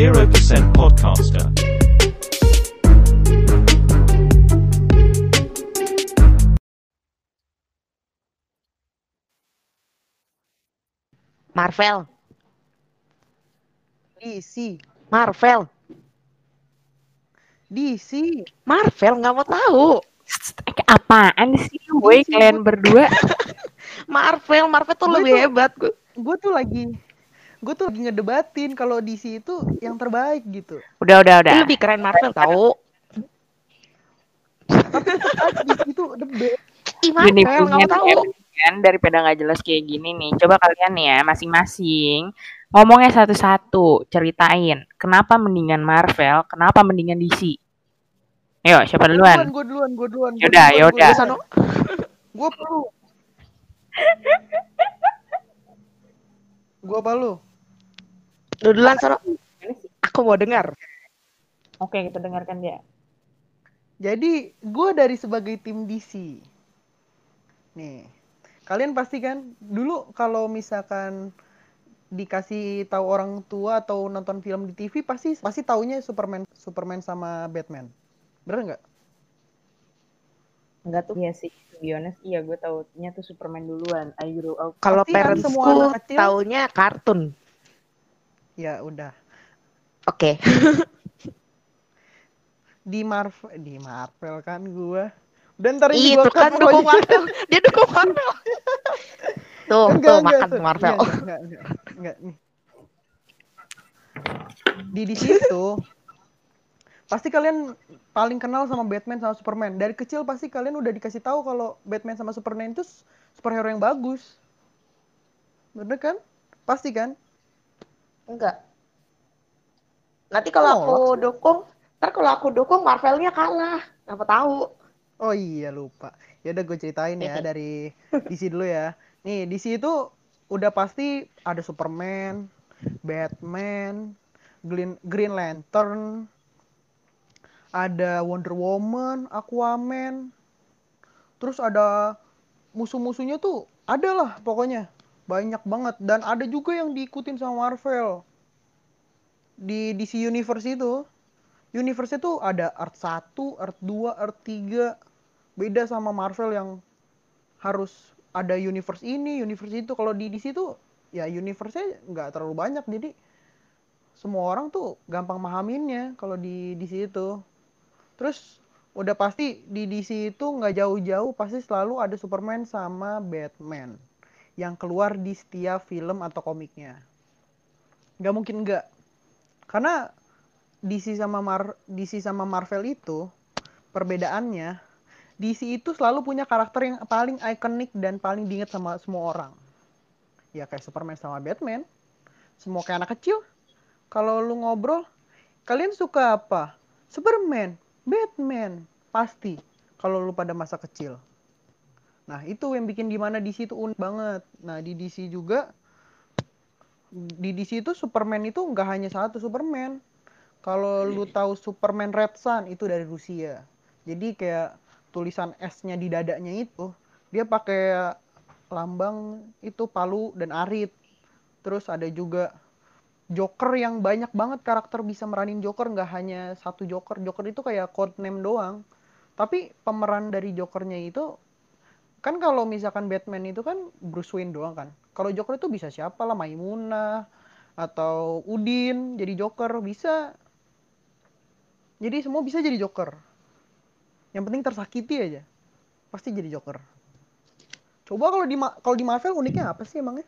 0% Podcaster. Marvel, DC. Marvel, DC. Marvel nggak mau tahu. Apaan sih Isi kalian berdua Marvel, Marvel tuh Gue lebih tuh- hebat. Gue Gue tuh lagi gue tuh lagi ngedebatin kalau DC itu yang terbaik gitu. udah udah udah lebih keren Marvel tahu. DC itu the best. Ih Marvel nggak tahu. kan daripada nggak jelas kayak gini nih coba kalian nih ya masing-masing ngomongnya satu-satu ceritain kenapa mendingan Marvel kenapa mendingan DC Ayo siapa duluan Gue duluan, gue duluan. Yaudah, duluan, yaudah. duluan. Gue perlu. Gue apa lu? Lu duluan Sono. Aku mau dengar. oke kita dengarkan dia Jadi gue dari sebagai tim DC. Nih, kalian pasti kan dulu kalau misalkan dikasih tahu orang tua atau nonton film di TV pasti pasti taunya Superman, Superman sama Batman. Bener nggak? enggak tuh iya sih to be honest iya gue taunya tuh Superman duluan I grew up Kalau Pasti kan semua parentsku anak kecil- taunya kartun. Ya udah. Oke. Di Marvel, di Marvel kan gue. Dan ntar ini Itu gua cut kan dukung. Marvel. Dia dukung Marvel. tuh, Enggak, tuh enggak, makan tuh. Marvel. Enggak, enggak, enggak, enggak, nih. Di di situ pasti kalian paling kenal sama Batman sama Superman. Dari kecil pasti kalian udah dikasih tahu kalau Batman sama Superman itu superhero yang bagus. Bener kan? Pasti kan? Enggak. Nanti kalau Oh, aku dukung, ntar kalau aku dukung Marvelnya kalah. Apa tahu? Oh iya lupa. Ya udah gue ceritain ya dari DC dulu ya. Nih DC itu udah pasti ada Superman, Batman, Green Green Lantern, ada Wonder Woman, Aquaman. Terus ada musuh-musuhnya tuh ada lah pokoknya banyak banget dan ada juga yang diikutin sama Marvel di DC Universe itu universe itu ada Earth 1, Earth 2, Earth 3. Beda sama Marvel yang harus ada universe ini, universe itu. Kalau di DC tuh ya universe-nya nggak terlalu banyak. Jadi semua orang tuh gampang mahaminnya kalau di DC itu. Terus udah pasti di DC itu nggak jauh-jauh pasti selalu ada Superman sama Batman yang keluar di setiap film atau komiknya. Nggak mungkin nggak. Karena DC sama Mar DC sama Marvel itu perbedaannya DC itu selalu punya karakter yang paling ikonik dan paling diingat sama semua orang. Ya kayak Superman sama Batman. Semua kayak anak kecil. Kalau lu ngobrol, kalian suka apa? Superman, Batman, pasti. Kalau lu pada masa kecil. Nah, itu yang bikin di mana DC itu unik banget. Nah, di DC juga di DC itu Superman itu nggak hanya satu Superman. Kalau lu tahu Superman Red Sun itu dari Rusia. Jadi kayak tulisan S-nya di dadanya itu dia pakai lambang itu palu dan arit. Terus ada juga Joker yang banyak banget karakter bisa meranin Joker nggak hanya satu Joker. Joker itu kayak code name doang. Tapi pemeran dari Jokernya itu kan kalau misalkan Batman itu kan Bruce Wayne doang kan. Kalau Joker itu bisa siapa lah Maimunah atau Udin jadi Joker bisa. Jadi semua bisa jadi Joker. Yang penting tersakiti aja. Pasti jadi Joker. Coba kalau di kalau di Marvel uniknya apa sih emangnya?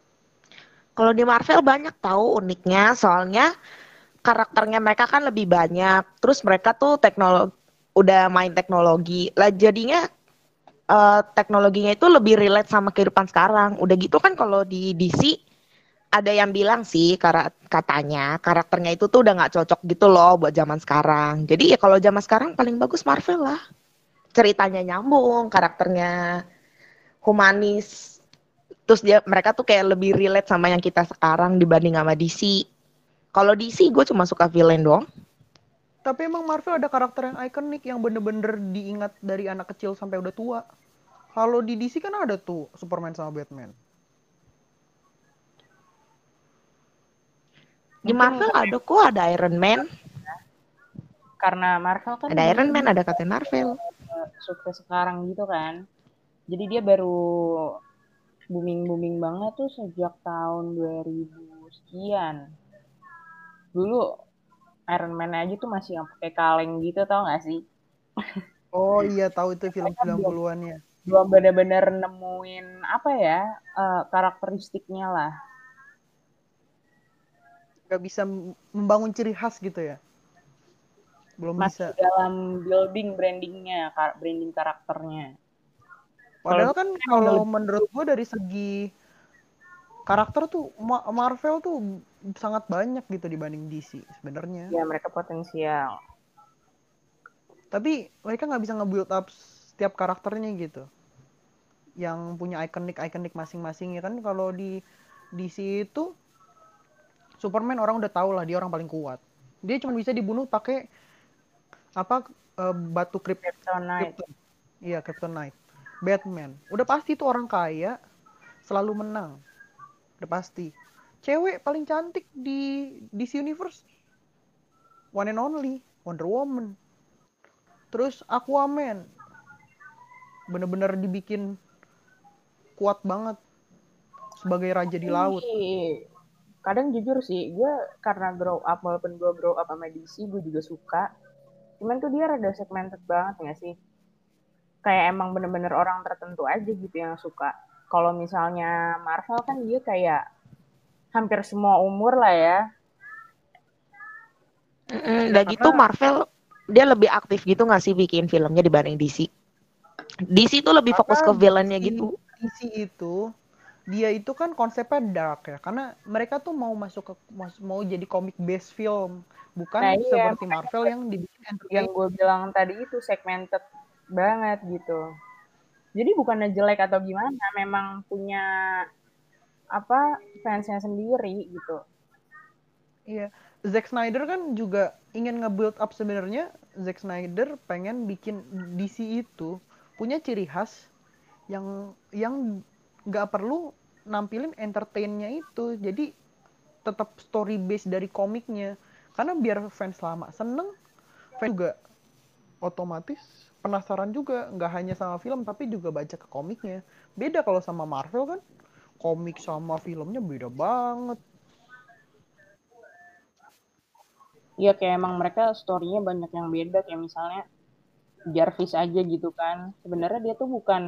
Kalau di Marvel banyak tahu uniknya, soalnya karakternya mereka kan lebih banyak. Terus mereka tuh teknologi udah main teknologi. Lah jadinya eh, teknologinya itu lebih relate sama kehidupan sekarang. Udah gitu kan kalau di DC ada yang bilang sih katanya karakternya itu tuh udah nggak cocok gitu loh buat zaman sekarang. Jadi ya kalau zaman sekarang paling bagus Marvel lah. Ceritanya nyambung, karakternya humanis. Terus dia mereka tuh kayak lebih relate sama yang kita sekarang dibanding sama DC. Kalau DC gue cuma suka villain doang. Tapi emang Marvel ada karakter yang ikonik yang bener-bener diingat dari anak kecil sampai udah tua. Kalau di DC kan ada tuh Superman sama Batman. Di Mungkin Marvel ada kok, ada Iron Man, karena Marvel kan ada Iron Man, ada Captain Marvel. sukses sekarang gitu kan. Jadi dia baru booming-booming banget tuh sejak tahun 2000 sekian. Dulu Iron Man aja tuh masih yang pakai kaleng gitu tau gak sih? Oh iya tahu itu film 90-an ya. Belum bener-bener nemuin apa ya eh, karakteristiknya lah. Gak bisa membangun ciri khas gitu ya. Belum Masih bisa. dalam building brandingnya, kar- branding karakternya. Padahal kan kalau menurut gue dari segi karakter tuh Ma- Marvel tuh sangat banyak gitu dibanding DC sebenarnya. Ya mereka potensial. Tapi mereka nggak bisa nge-build up setiap karakternya gitu. Yang punya ikonik-ikonik masing-masing ya kan kalau di DC itu Superman orang udah tahu lah dia orang paling kuat. Dia cuma bisa dibunuh pakai apa eh, batu krip Kryptonite. Krypton. Iya, Kryptonite. Batman. Udah pasti tuh orang kaya selalu menang. Udah pasti. Cewek paling cantik di DC Universe. One and only. Wonder Woman. Terus Aquaman. Bener-bener dibikin kuat banget. Sebagai raja di laut. Iya. Kadang jujur sih, gue karena grow up, walaupun gue grow up sama DC, gue juga suka. Cuman tuh dia rada segmented banget gak sih? Kayak emang bener-bener orang tertentu aja gitu yang suka. Kalau misalnya Marvel kan dia kayak hampir semua umur lah ya. Mm, udah gitu Marvel dia lebih aktif gitu nggak sih bikin filmnya dibanding DC? DC tuh lebih fokus ke villainnya DC gitu. DC itu dia itu kan konsepnya dark ya karena mereka tuh mau masuk ke mau jadi comic based film bukan Nah, iya, seperti Marvel yang dibikin Yang gue bilang tadi itu segmented banget gitu. Jadi bukannya jelek atau gimana, memang punya apa fansnya sendiri gitu. iya Zack Snyder kan juga ingin nge-build up sebenarnya Zack Snyder pengen bikin DC itu punya ciri khas yang yang nggak perlu nampilin entertainnya itu. Jadi tetap story based dari komiknya. Karena biar fans lama seneng fans juga otomatis penasaran juga. Nggak hanya sama film tapi juga baca ke komiknya. Beda kalau sama Marvel kan. Komik sama filmnya beda banget. Iya kayak emang mereka story-nya banyak yang beda. Kayak misalnya Jarvis aja gitu kan. Sebenarnya dia tuh bukan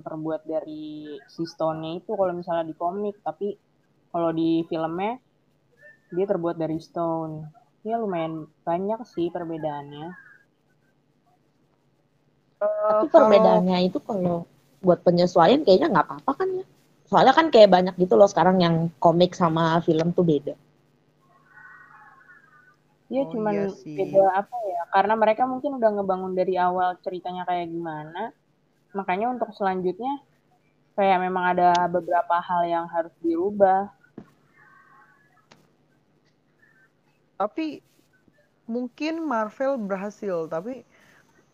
terbuat dari si stone-nya itu kalau misalnya di komik, tapi kalau di filmnya dia terbuat dari stone. Ya lumayan banyak sih perbedaannya. Tapi kalau- perbedaannya itu kalau buat penyesuaian kayaknya nggak apa-apa kan ya? Soalnya kan kayak banyak gitu loh sekarang yang komik sama film tuh beda. Iya Oh, cuman iya sih. beda apa ya? Karena mereka mungkin udah ngebangun dari awal ceritanya kayak gimana. Makanya untuk selanjutnya kayak memang ada beberapa hal yang harus dirubah. tapi mungkin Marvel berhasil tapi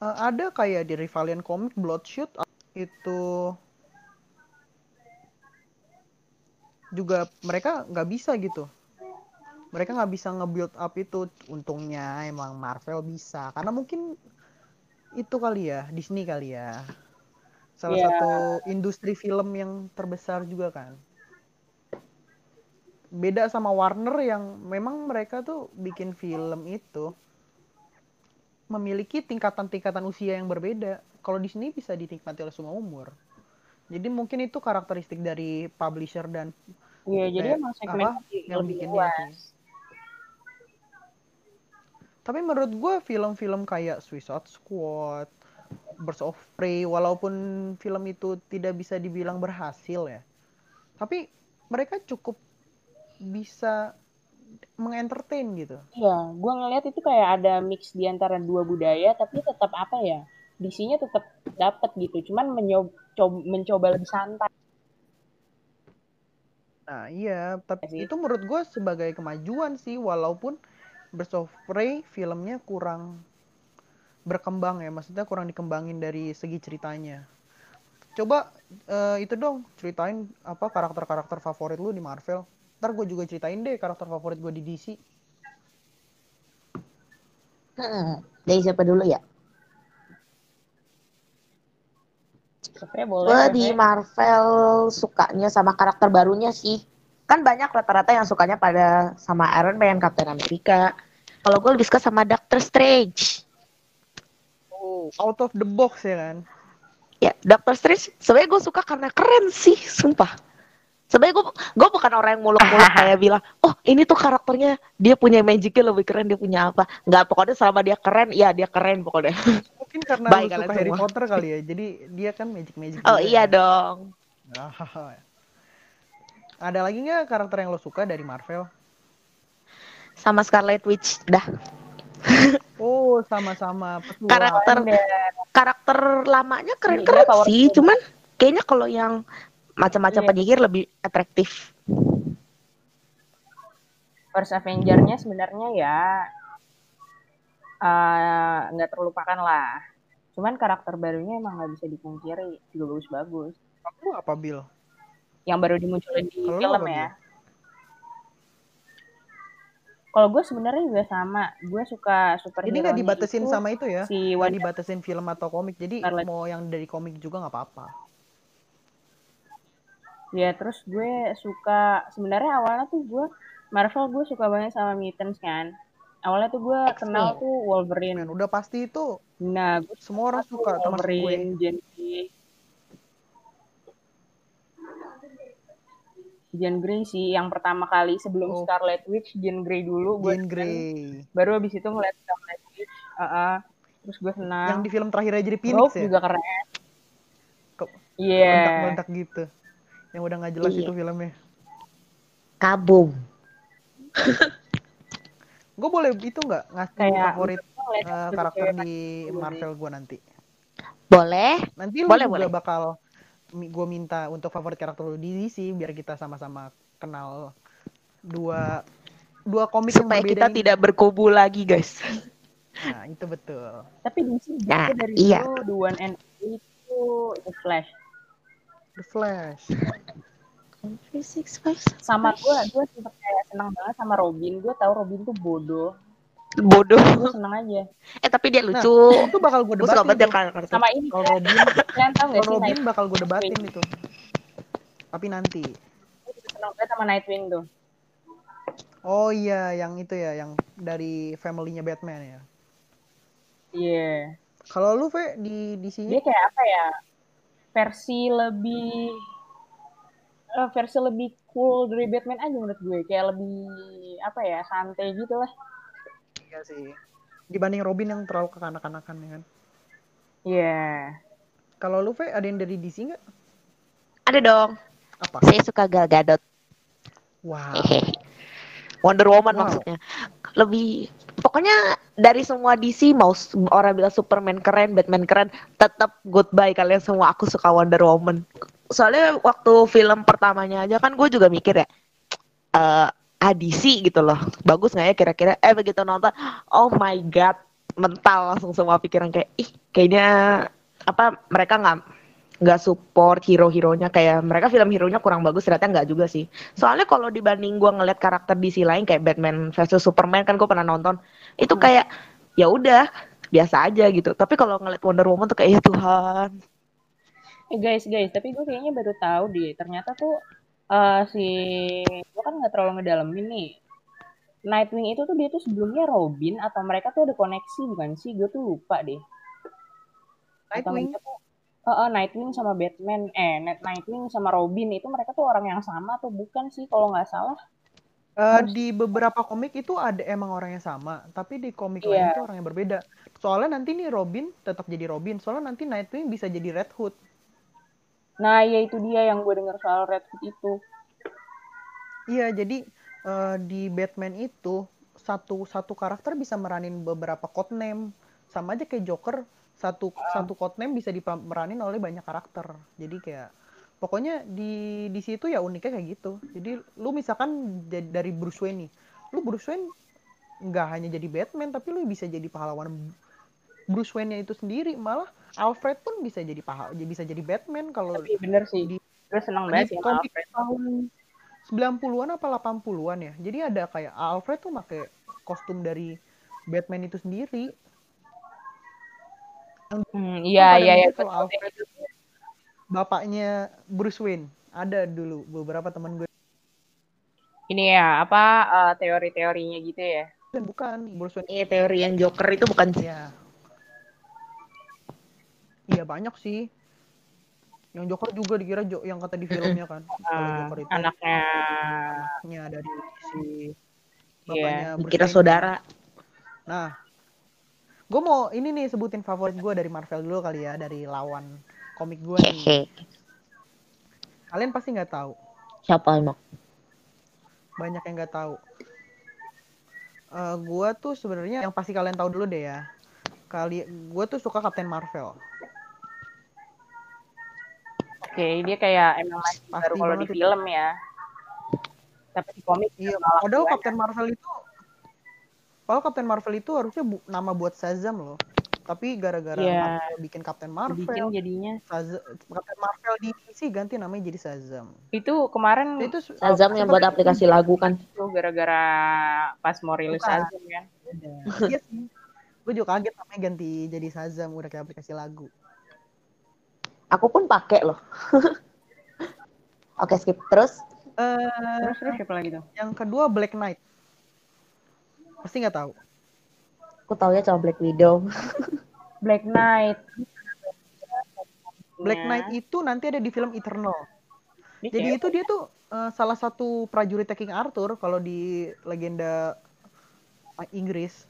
eh, ada kayak di Rivalian Comic Bloodshot itu juga mereka nggak bisa gitu mereka nggak bisa nge-build up itu untungnya emang Marvel bisa karena mungkin itu kali ya Disney kali ya salah Iya. satu industri film yang terbesar juga kan beda sama Warner yang memang mereka tuh bikin film itu memiliki tingkatan-tingkatan usia yang berbeda. Kalau di sini bisa dinikmati oleh semua umur. Jadi mungkin itu karakteristik dari publisher dan Iya, jadi Kayak emang segmen apa yang bikinnya sih. Tapi menurut gue film-film kayak Suicide Squad, Birds of Prey, walaupun film itu tidak bisa dibilang berhasil ya, tapi mereka cukup bisa mengentertain gitu. Iya, gua ngeliat itu kayak ada mix di antara dua budaya, tapi tetap apa ya? Disinya tetap dapat gitu, cuman mencoba lebih santai. Nah iya, tapi Sih. itu menurut gue sebagai kemajuan sih, walaupun Birds of Prey filmnya kurang berkembang ya, maksudnya kurang dikembangin dari segi ceritanya. Coba eh, itu dong ceritain apa karakter-karakter favorit lu di Marvel. Ntar gue juga ceritain deh karakter favorit gue di DC. Hmm, dari siapa dulu ya? Boleh. Gue di Marvel sukanya sama karakter barunya sih. Kan banyak rata-rata yang sukanya pada sama Iron Man, Captain America. Kalau gue lebih suka sama Doctor Strange. Oh, out of the box ya kan? Ya, Doctor Strange sebenarnya gue suka karena keren sih, sumpah. Sebenarnya gue gue bukan orang yang muluk-muluk kayak bilang, oh ini tuh karakternya dia punya magicnya lebih keren, dia punya apa? Nggak, pokoknya selama dia keren, ya dia keren pokoknya. Mungkin karena Baik lu suka Harry semua. Potter kali ya. Jadi dia kan magic-magic Oh juga iya ya. dong. Ada lagi nggak karakter yang lo suka dari Marvel? Sama Scarlet Witch, dah. Oh, sama-sama. Karakter Wonder. karakter lamanya Iya, keren-keren powerful. sih, cuman kayaknya kalau yang macam-macam Iya. penyihir lebih atraktif. First Avenger-nya sebenarnya ya eh, nggak terlupakan lah. Cuman karakter barunya emang nggak bisa dipungkiri, juga bagus-bagus. Apa, Bill? Yang baru dimunculin di lu film ya. Kalau gue sebenarnya juga sama, gue suka superhero Ini nggak dibatasin itu sama itu ya? si Wanda dibatasin film atau komik. Jadi Scarlet. mau yang dari komik juga nggak apa-apa. Ya terus gue suka sebenarnya awalnya tuh gue Marvel gue suka banget sama mutants kan. Awalnya tuh gue kenal tuh Wolverine. Udah pasti itu Nah, gue semua orang suka termasuk gue. Wolverine, Jean Grey. Sih yang pertama kali sebelum Oh. Scarlet Witch, Jean Grey dulu gue Jean Grey. Baru abis itu ngeliat Scarlet Witch. Heeh. Terus gue senang. Yang di film terakhir aja jadi Phoenix Rogue ya? juga keren. Kok Iya. meledak-meledak gitu. Yang udah nggak jelas Iya. itu filmnya. Kabum. Gue boleh itu nggak ngasih Kayak favorit cewek-cewek karakter kan. di Marvel gue nanti. Boleh? Nanti lu Boleh, juga boleh. bakal gue minta untuk favorit karakter lu di DC biar kita sama-sama kenal dua dua komik Supaya yang berbeda kita ini. tidak berkubu lagi, guys. Nah, itu betul. Tapi di sini Nah, dari iya. dulu The One and itu The Flash. The Flash. Sama gue, gue sempet kayak senang banget sama Robin. Gue tahu Robin tuh bodoh. Bodoh. Gue seneng aja. Eh tapi dia Nah, lucu. Itu bakal gue debatin. banget. Sama ini Kalau Robin, kalau Robin bakal gue debatin itu. Tapi nanti. seneng banget sama Nightwing tuh. Oh iya, yang itu ya, yang dari family-nya Batman ya. Iya. Kalau lu, Ve, di di sini Dia kayak apa ya? Versi lebih eh, versi lebih cool dari Batman aja menurut gue. Kayak lebih apa ya? Santai gitu lah. Iya sih. Dibanding Robin yang terlalu kekanak-kanakan ya kan. Iya. Kalau lu, Ve, ada yang dari DC nggak? Ada dong. Apa? Saya suka Gal Gadot. Wow. Wonder Woman Wow. maksudnya. Lebih pokoknya dari semua DC mau orang bilang Superman keren, Batman keren, tetap goodbye kalian semua. Aku suka Wonder Woman. Soalnya waktu film pertamanya aja kan gue juga mikir ya, eh DC gitu loh. Bagus nggak ya kira-kira? Eh begitu nonton, oh my god, mental langsung semua pikiran kayak ih kayaknya apa mereka nggak nggak support hero-heronya. Kayak mereka film hero-nya kurang bagus ternyata nggak juga sih. Soalnya kalau dibanding gua ngeliat karakter DC lain kayak Batman versus Superman kan gue pernah nonton. Itu kayak ya udah biasa aja gitu. Tapi kalau ngeliat Wonder Woman tuh kayak ya Tuhan. Eh guys, guys, tapi gue kayaknya baru tahu deh. Ternyata tuh eh, si gue kan nggak terlalu ngedalamin nih. Nightwing itu tuh dia tuh sebelumnya Robin atau mereka tuh ada koneksi bukan sih? Gue tuh lupa deh. Nightwing. tuh Eh, eh, Nightwing sama Batman, eh Night- Nightwing sama Robin itu mereka tuh orang yang sama atau bukan sih kalau nggak salah? Eh, di beberapa komik itu ada emang orang yang sama, tapi di komik lain Iya. itu orang yang berbeda. Soalnya nanti nih Robin tetap jadi Robin, soalnya nanti Nightwing bisa jadi Red Hood. Nah, ya itu dia yang gue dengar soal Red Hood itu. Iya, jadi eh, di Batman itu satu satu karakter bisa meranin beberapa codename, sama aja kayak Joker, satu satu codename bisa dimeranin oleh banyak karakter. Jadi kayak pokoknya di di situ ya uniknya kayak gitu. Jadi lu misalkan dari Bruce Wayne nih, lu Bruce Wayne nggak hanya jadi Batman tapi lu bisa jadi pahlawan Bruce Wayne-nya itu sendiri malah Alfred pun bisa jadi pahala bisa jadi Batman kalau Tapi bener sih, di gue seneng banget sih sama komik Alfred. tahun 90-an apa 80-an ya. Jadi ada kayak Alfred tuh pakai kostum dari Batman itu sendiri. Hmm, iya iya iya. mikir kalau Alfred bapaknya Bruce Wayne. Ada dulu beberapa teman gue Ini ya apa eh, teori-teorinya gitu ya. dan bukan Bruce Wayne. Ini teori yang Joker itu bukan sih. Iya. Iya banyak sih. Yang Joker juga dikira Jo yang kata di filmnya kan. Kalau Eh, Joker itu anaknya anaknya dari si Iya, bapaknya Bruce Dikira Wayne. saudara. Nah, gue mau ini nih sebutin favorit gue dari Marvel dulu kali ya dari lawan komik gue nih. Kalian pasti nggak tahu, Siapa emang? banyak yang nggak tahu. Eh gue tuh sebenarnya yang pasti kalian tahu dulu deh ya. Kali gue tuh suka Captain Marvel. Oke, dia kayak emang masih Pasti baru kalau di itu. film ya. Tapi di komik Iya, malah padahal. Captain Marvel itu Padahal Captain Marvel itu harusnya bu- nama buat Shazam loh. Tapi gara-gara Iya. Marvel bikin Captain bikin Marvel, jadinya. Shazam, Captain Marvel di DC ganti namanya jadi Shazam. Itu kemarin Nah, itu su- Shazam yang buat aplikasi lagu kan. tuh gara-gara pas mau rilis. Shazam kan. Iya sih. Gue juga kaget namanya ganti jadi Shazam udah kayak aplikasi lagu. Aku pun pakai loh. Oke skip terus. Eh, Terus terus siapa lagi tuh? yang kedua Black Knight. Pasti nggak tahu. Aku tahu ya cuma Black Widow. Black Knight. Black Ya. Knight itu nanti ada di film Eternal. Dia Jadi itu dia tuh eh, salah satu prajurit King Arthur kalau di legenda eh, Inggris.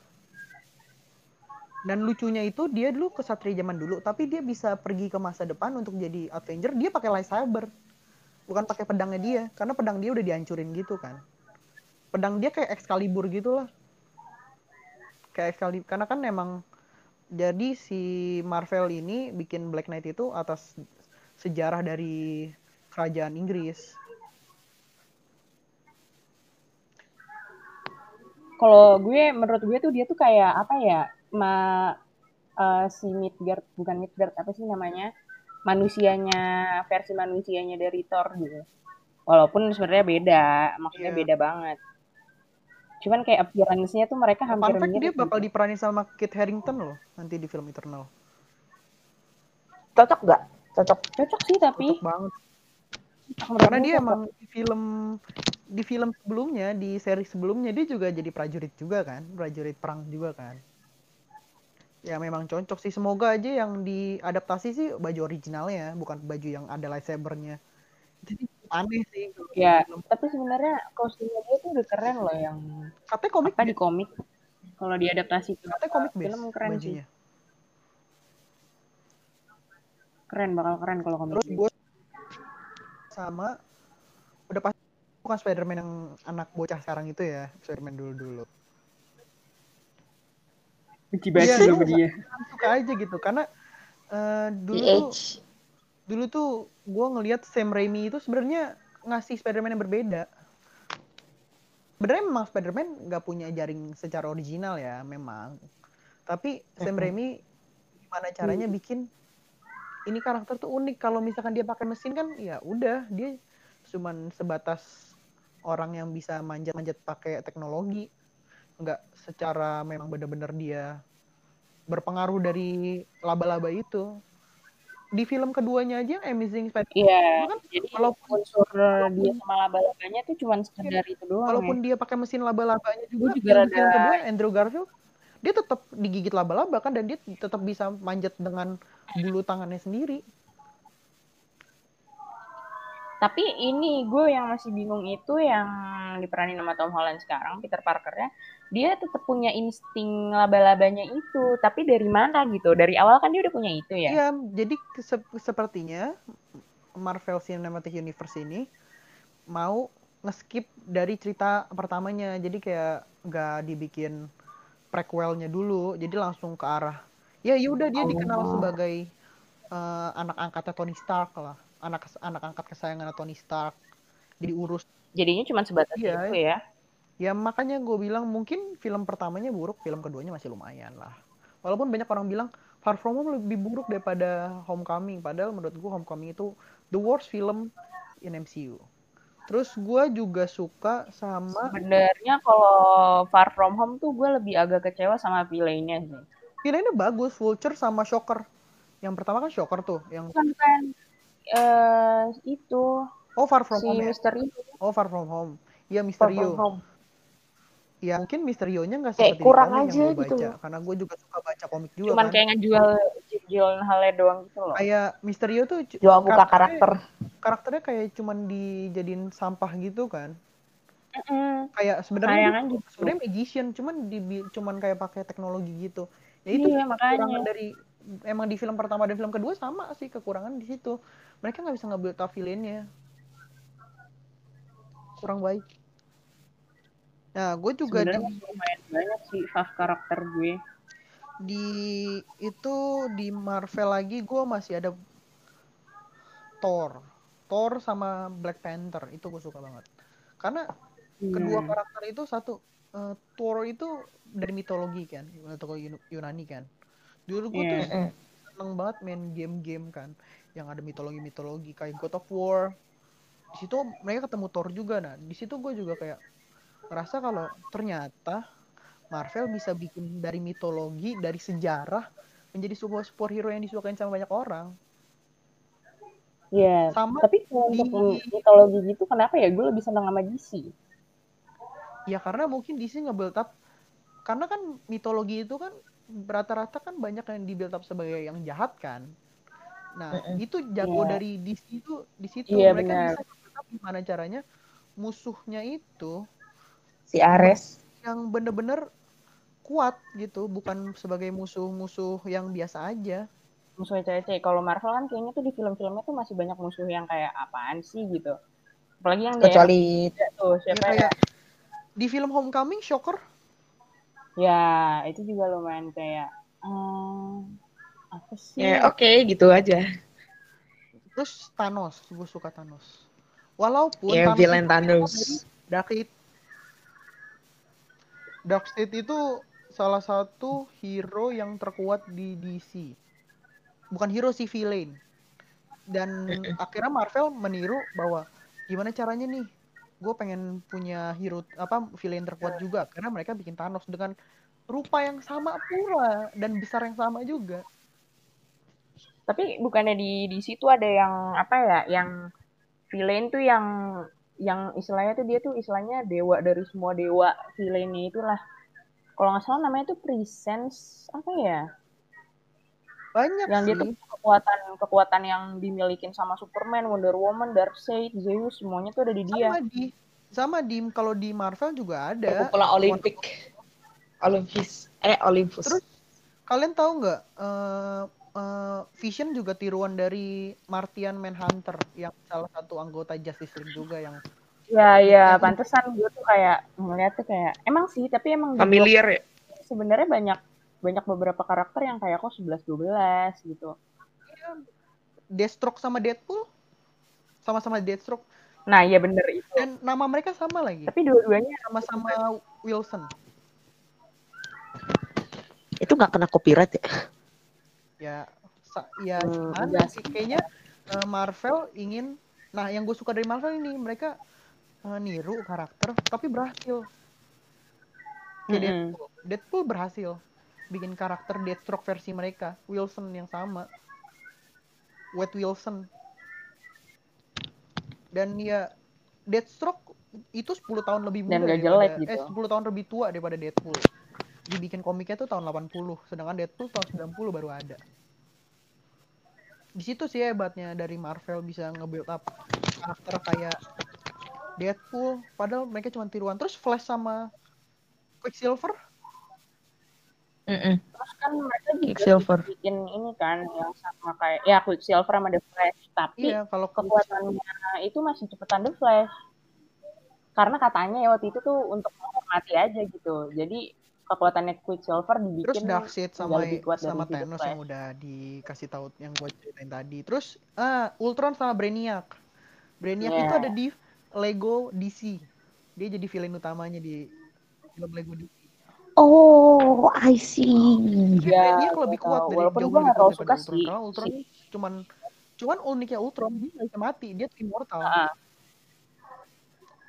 Dan lucunya itu dia dulu kesatria zaman dulu, tapi dia bisa pergi ke masa depan untuk jadi Avenger. Dia pakai lightsaber, bukan pakai pedangnya dia, karena pedang dia udah dihancurin gitu kan. Pedang dia kayak Excalibur gitu lah. Kayak Excalibur, karena kan emang jadi si Marvel ini bikin Black Knight itu atas sejarah dari kerajaan Inggris. kalau gue menurut gue tuh dia tuh kayak apa ya ma eh, si Midgard bukan Midgard apa sih namanya manusianya versi manusianya dari Thor gitu walaupun sebenarnya beda maksudnya Iya. beda banget cuman kayak appearance-nya tuh mereka hampir Fun fact dia mirip bakal gitu. diperanin sama Kit Harington loh nanti di film Eternal. Cocok nggak? Cocok. cocok sih tapi Cocok banget. Karena dia cocok. emang di film di film sebelumnya di seri sebelumnya dia juga jadi prajurit juga kan, prajurit perang juga kan. Ya memang cocok sih. Semoga aja yang diadaptasi sih baju originalnya, bukan baju yang ada lightsabernya. Jadi aneh sih. ya film. tapi sebenarnya kostumnya dia tuh udah keren loh yang Katanya komik, apa di komik kalau diadaptasi ke katanya komik base film keren sih bajunya. keren bakal keren kalau komik Terus gue sama udah pasti bukan Spider-Man yang anak bocah sekarang itu ya, Spider-Man dulu-dulu. Benci banget sih sama dia Suka aja gitu karena eh, dulu tuh dulu tuh gue ngelihat Sam Raimi itu sebenarnya ngasih Spider-Man yang berbeda. Sebenarnya memang Spider-Man nggak punya jaring secara original ya, memang. Tapi Sam. Raimi gimana caranya bikin ini karakter tuh unik. Kalau misalkan dia pakai mesin kan, ya udah dia cuman sebatas orang yang bisa manjat-manjat pakai teknologi, nggak secara memang bener-bener dia berpengaruh dari laba-laba itu. Di film keduanya aja Amazing Spider-Man Iya, kan jadi walaupun unsur dia sama laba-labanya tuh cuma sekedar itu doang walaupun ya. dia pakai mesin laba-labanya juga, juga film, rada- film kedua Andrew Garfield dia tetap digigit laba-laba kan dan dia tetap bisa manjat dengan bulu tangannya sendiri. Tapi ini gue yang masih bingung itu yang diperanin sama Tom Holland sekarang, Peter Parker ya. Dia tetap punya insting laba-labanya itu, tapi dari mana gitu? Dari awal kan dia udah punya itu ya. Iya, jadi se- sepertinya Marvel Cinematic Universe ini mau ngeskip dari cerita pertamanya. Jadi kayak nggak dibikin prequelnya dulu, jadi langsung ke arah ya yaudah dia dikenal Oh. sebagai eh, anak angkatnya Tony Stark lah, anak anak angkat kesayangan Tony Stark. Jadi urus Jadinya cuma sebatas Iya. itu ya. Ya makanya gue bilang mungkin film pertamanya buruk, film keduanya masih lumayan lah. Walaupun banyak orang bilang Far From Home lebih buruk daripada Homecoming, padahal menurut gue Homecoming itu the worst film in MCU. Terus gua juga suka sama Sebenarnya kalau Far From Home tuh gue lebih agak kecewa sama villainnya sih. villainnya bagus, Vulture sama Shocker. Yang pertama kan Shocker tuh, yang Kan kan eh itu Oh Far From si Home. ya? Oh Far From Home. Iya From Misterio. Home. Ya mungkin Misterionya nggak Kayak seperti kurang di komik aja yang gue gitu baca. Karena gue juga suka baca komik juga cuman kan. kayak ngejual jual halnya doang gitu loh. Kayak Misterio tuh Jual karakternya- karakter. karakternya kayak cuman dijadiin sampah gitu kan. Mm-mm. Kayak sebenarnya gitu. sebenarnya magician cuman di cuman kayak pakai teknologi gitu. Ya itu Iya, kekurangan makanya. dari emang di film pertama dan film kedua sama sih kekurangan di situ. Mereka nggak bisa nge-build up villainnya. Kurang baik. Nah, gue juga di, lumayan banyak sih fave karakter gue. di itu di Marvel lagi gue masih ada Thor. Thor sama Black Panther itu gue suka banget. Karena kedua Hmm. karakter itu satu eh, Thor itu dari mitologi kan, mitologi Yun- Yunani kan. Dulu gue tuh Iya. Mm. seneng banget main game-game kan, yang ada mitologi-mitologi kayak God of War. Di situ mereka ketemu Thor juga, nah di situ gue juga kayak ngerasa kalau ternyata Marvel bisa bikin dari mitologi, dari sejarah menjadi sebuah superhero yang disukain sama banyak orang. Iya. Sama Tapi kalau untuk di- mitologi gitu kenapa ya gue lebih seneng sama DC? Ya karena mungkin DC nge-build up karena kan mitologi itu kan rata-rata kan banyak yang di-build up sebagai yang jahat kan. Nah, Mm-mm. itu jago Iya. dari DC itu di situ Iya, mereka benar. bisa up gimana caranya musuhnya itu Si Ares. yang bener-bener kuat gitu, bukan sebagai musuh-musuh yang biasa aja. Musuhnya cewek-cewek. Kalau Marvel kan kayaknya tuh di film-filmnya tuh masih banyak musuh yang kayak apaan sih gitu. Apalagi yang Kecuali tuh Ya siapa ya? kayak di film Homecoming Shocker Ya, itu juga lumayan kayak hmm, apa sih? ya oke gitu aja. terus Thanos, gue suka Thanos. Walaupun Ya Thanos Thanos. Darkseid. Darkseid itu salah satu hero yang terkuat di DC. Bukan hero sih villain. Dan akhirnya Marvel meniru bahwa gimana caranya nih gue pengen punya hero apa villain terkuat juga karena mereka bikin Thanos dengan rupa yang sama pula dan besar yang sama juga. Tapi bukannya di di situ ada yang apa ya? Yang villain tuh yang yang istilahnya tuh dia tuh istilahnya dewa dari semua dewa villainnya itulah. Kalau nggak salah namanya tuh Presence apa ya? Banyak Yang dia sih. tuh kekuatan kekuatan yang dimilikin sama Superman, Wonder Woman, Darkseid, Zeus semuanya tuh ada di dia. sama di sama di kalau di Marvel juga ada Bola Olimpik. Olympus. Eh Olympus. Terus kalian tahu nggak eh, eh, Vision juga tiruan dari Martian Manhunter yang salah satu anggota Justice League juga yang Ya ya, pantesan gue tuh kayak ngeliat tuh kayak emang sih, tapi emang familiar ya. sebenarnya banyak banyak beberapa karakter yang kayak kok 11 12 gitu. Deathstroke sama Deadpool sama-sama Deathstroke Nah, iya bener itu. dan nama mereka sama lagi Tapi dua-duanya sama-sama Wilson Itu nggak kena copyright ya? Ya sa- ya Hmm, gimana enggak sih? Kayaknya eh, Marvel ingin nah yang gue suka dari Marvel ini mereka eh, niru karakter tapi berhasil. Kayak Mm-mm. Deadpool. Deadpool berhasil bikin karakter Deathstroke versi mereka. Wilson yang sama. Wade Wilson. Dan ya Deathstroke itu 10 tahun lebih Dan muda gak jelek daripada- eh gitu. 10 tahun lebih tua daripada Deadpool dibikin komiknya tuh tahun 80 sedangkan Deadpool tahun 90 baru ada di situ sih hebatnya dari Marvel bisa nge-build up karakter kayak Deadpool padahal mereka cuma tiruan terus Flash sama Quicksilver Mm-mm. terus kan mereka juga Quicksilver. bikin ini kan yang sama kayak ya Quicksilver sama The Flash, tapi iya kalau kekuatannya itu masih cepetan The Flash. Karena katanya ya waktu itu tuh untuk menghormati aja gitu. Jadi kekuatannya Quicksilver dibikin terus Darkseid sama lebih kuat dari sama The Thanos yang udah dikasih tahu yang gue ceritain tadi. Terus ah Ultron sama Brainiac. Brainiac Yeah. itu ada di Lego DC dia jadi villain utamanya di film Lego DC Oh, I see. Ya, Brainiac lebih kuat dari Walaupun jauh nggak kuat terlalu suka Ultron. Sih. karena Ultron si- cuman cuman uniknya Ultron dia nggak bisa mati. Dia immortal. Ah.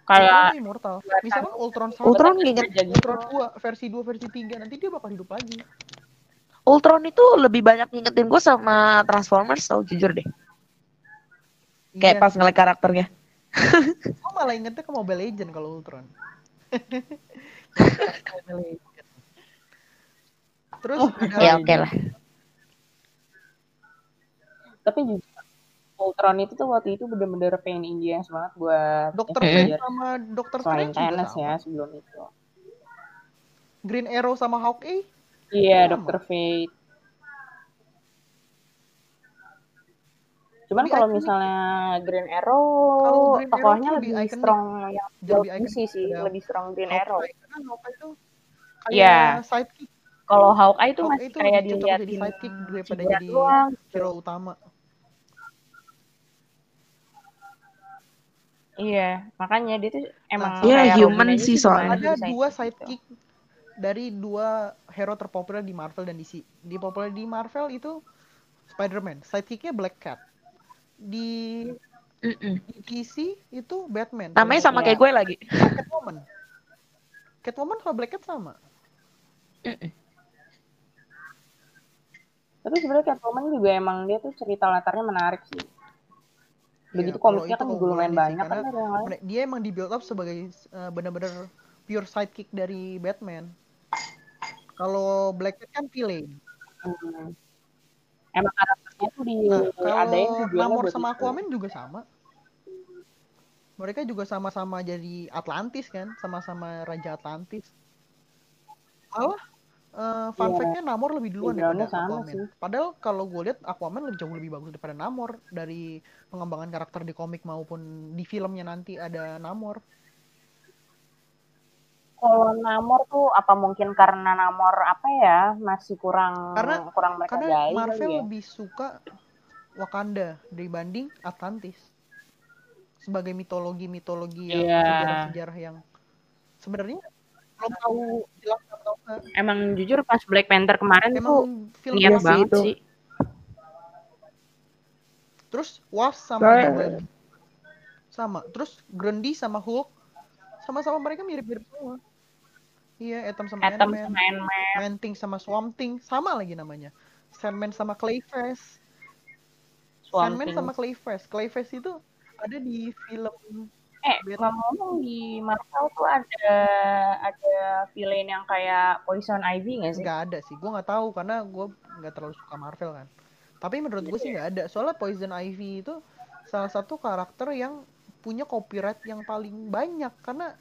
Kayak immortal. Misalkan Ultron 1, Ultron aja gitu. Ultron 2, versi 2, versi 3, nanti dia bakal hidup lagi. Ultron itu lebih banyak ngingetin gue sama Transformers tau jujur deh. Kayak Iya, pas ngeliat karakternya. Gue malah ingetnya ke Mobile Legend kalau Ultron. Terus ada Ya oke lah. Tapi juga Ultron itu tuh waktu itu bener-bener pain in the ass banget buat Dokter. Fate sama Dokter Strange Thanos ya sebelum itu. Green Arrow sama Hawkeye Iya. Dokter Fate. Cuman kalau misalnya Green Arrow, Green Arrow tokohnya tuh lebih, lebih strong yang Lebih sih sih, lebih strong Green Arrow. Hawkeye. Karena Hawkeye itu kayak Iya. sidekick. Kalau Hawkeye itu Hawkeye masih itu kayak cocok jadi sidekick daripada jadi doang. hero utama. Iya, makanya dia tuh emang Nah, Iya, kayak human sih cuma soalnya. Ada jadi dua sidekick gitu. sidekick dari dua hero terpopuler di Marvel dan DC. Di populer di Marvel itu Spider-Man, sidekicknya Black Cat. Di, Mm-mm. di DC itu Batman. Namanya sama Iya. kayak gue lagi. Catwoman. Catwoman sama Black Cat sama. Mm-mm. Tapi sebenarnya Catwoman juga emang dia tuh cerita latarnya menarik sih. Begitu kalau komiknya itu kan juga lumayan sih, banyak kan karena. Mere- Dia emang di build up sebagai uh, benar-benar pure sidekick dari Batman. Kalau Black Cat kan villain. Hmm. Emang karakternya tuh di Nah, ada yang kalau Namor sama itu. Aquaman juga sama. Mereka juga sama-sama jadi Atlantis kan, sama-sama Raja Atlantis. Malah eh, fun Iya. fact-nya Namor lebih duluan Background-nya daripada sama Aquaman. sih. Padahal kalau gue lihat Aquaman lebih jauh lebih bagus daripada Namor dari pengembangan karakter di komik maupun di filmnya nanti ada Namor. Kalau Namor tuh apa mungkin karena Namor apa ya masih kurang Karena- kurang mereka Karena kali Marvel ya. lebih suka Wakanda dibanding Atlantis. Sebagai mitologi-mitologi yang Iya. sejarah-sejarah yang sebenarnya belum tahu jelas atau enggak. Emang jujur pas Black Panther kemarin tuh Emang film niat Iya sih banget itu. sih. Terus Wasp sama Soalnya-. Sama. Terus Grundy sama Hulk sama-sama mereka mirip-mirip semua. Iya, Atom sama Atom Ant-Man. sama Ant-Man. Man-Thing sama Swamp Thing sama lagi namanya. Sandman sama Clayface. Swamp Sandman Thing. sama Clayface. Clayface itu ada di film Eh, ngomong-ngomong di Marvel tuh ada ada villain yang kayak Poison Ivy nggak sih? nggak ada sih. Gue nggak tahu karena gue nggak terlalu suka Marvel kan. Tapi menurut gue sih nggak ada. Soalnya Poison Ivy itu salah satu karakter yang punya copyright yang paling banyak karena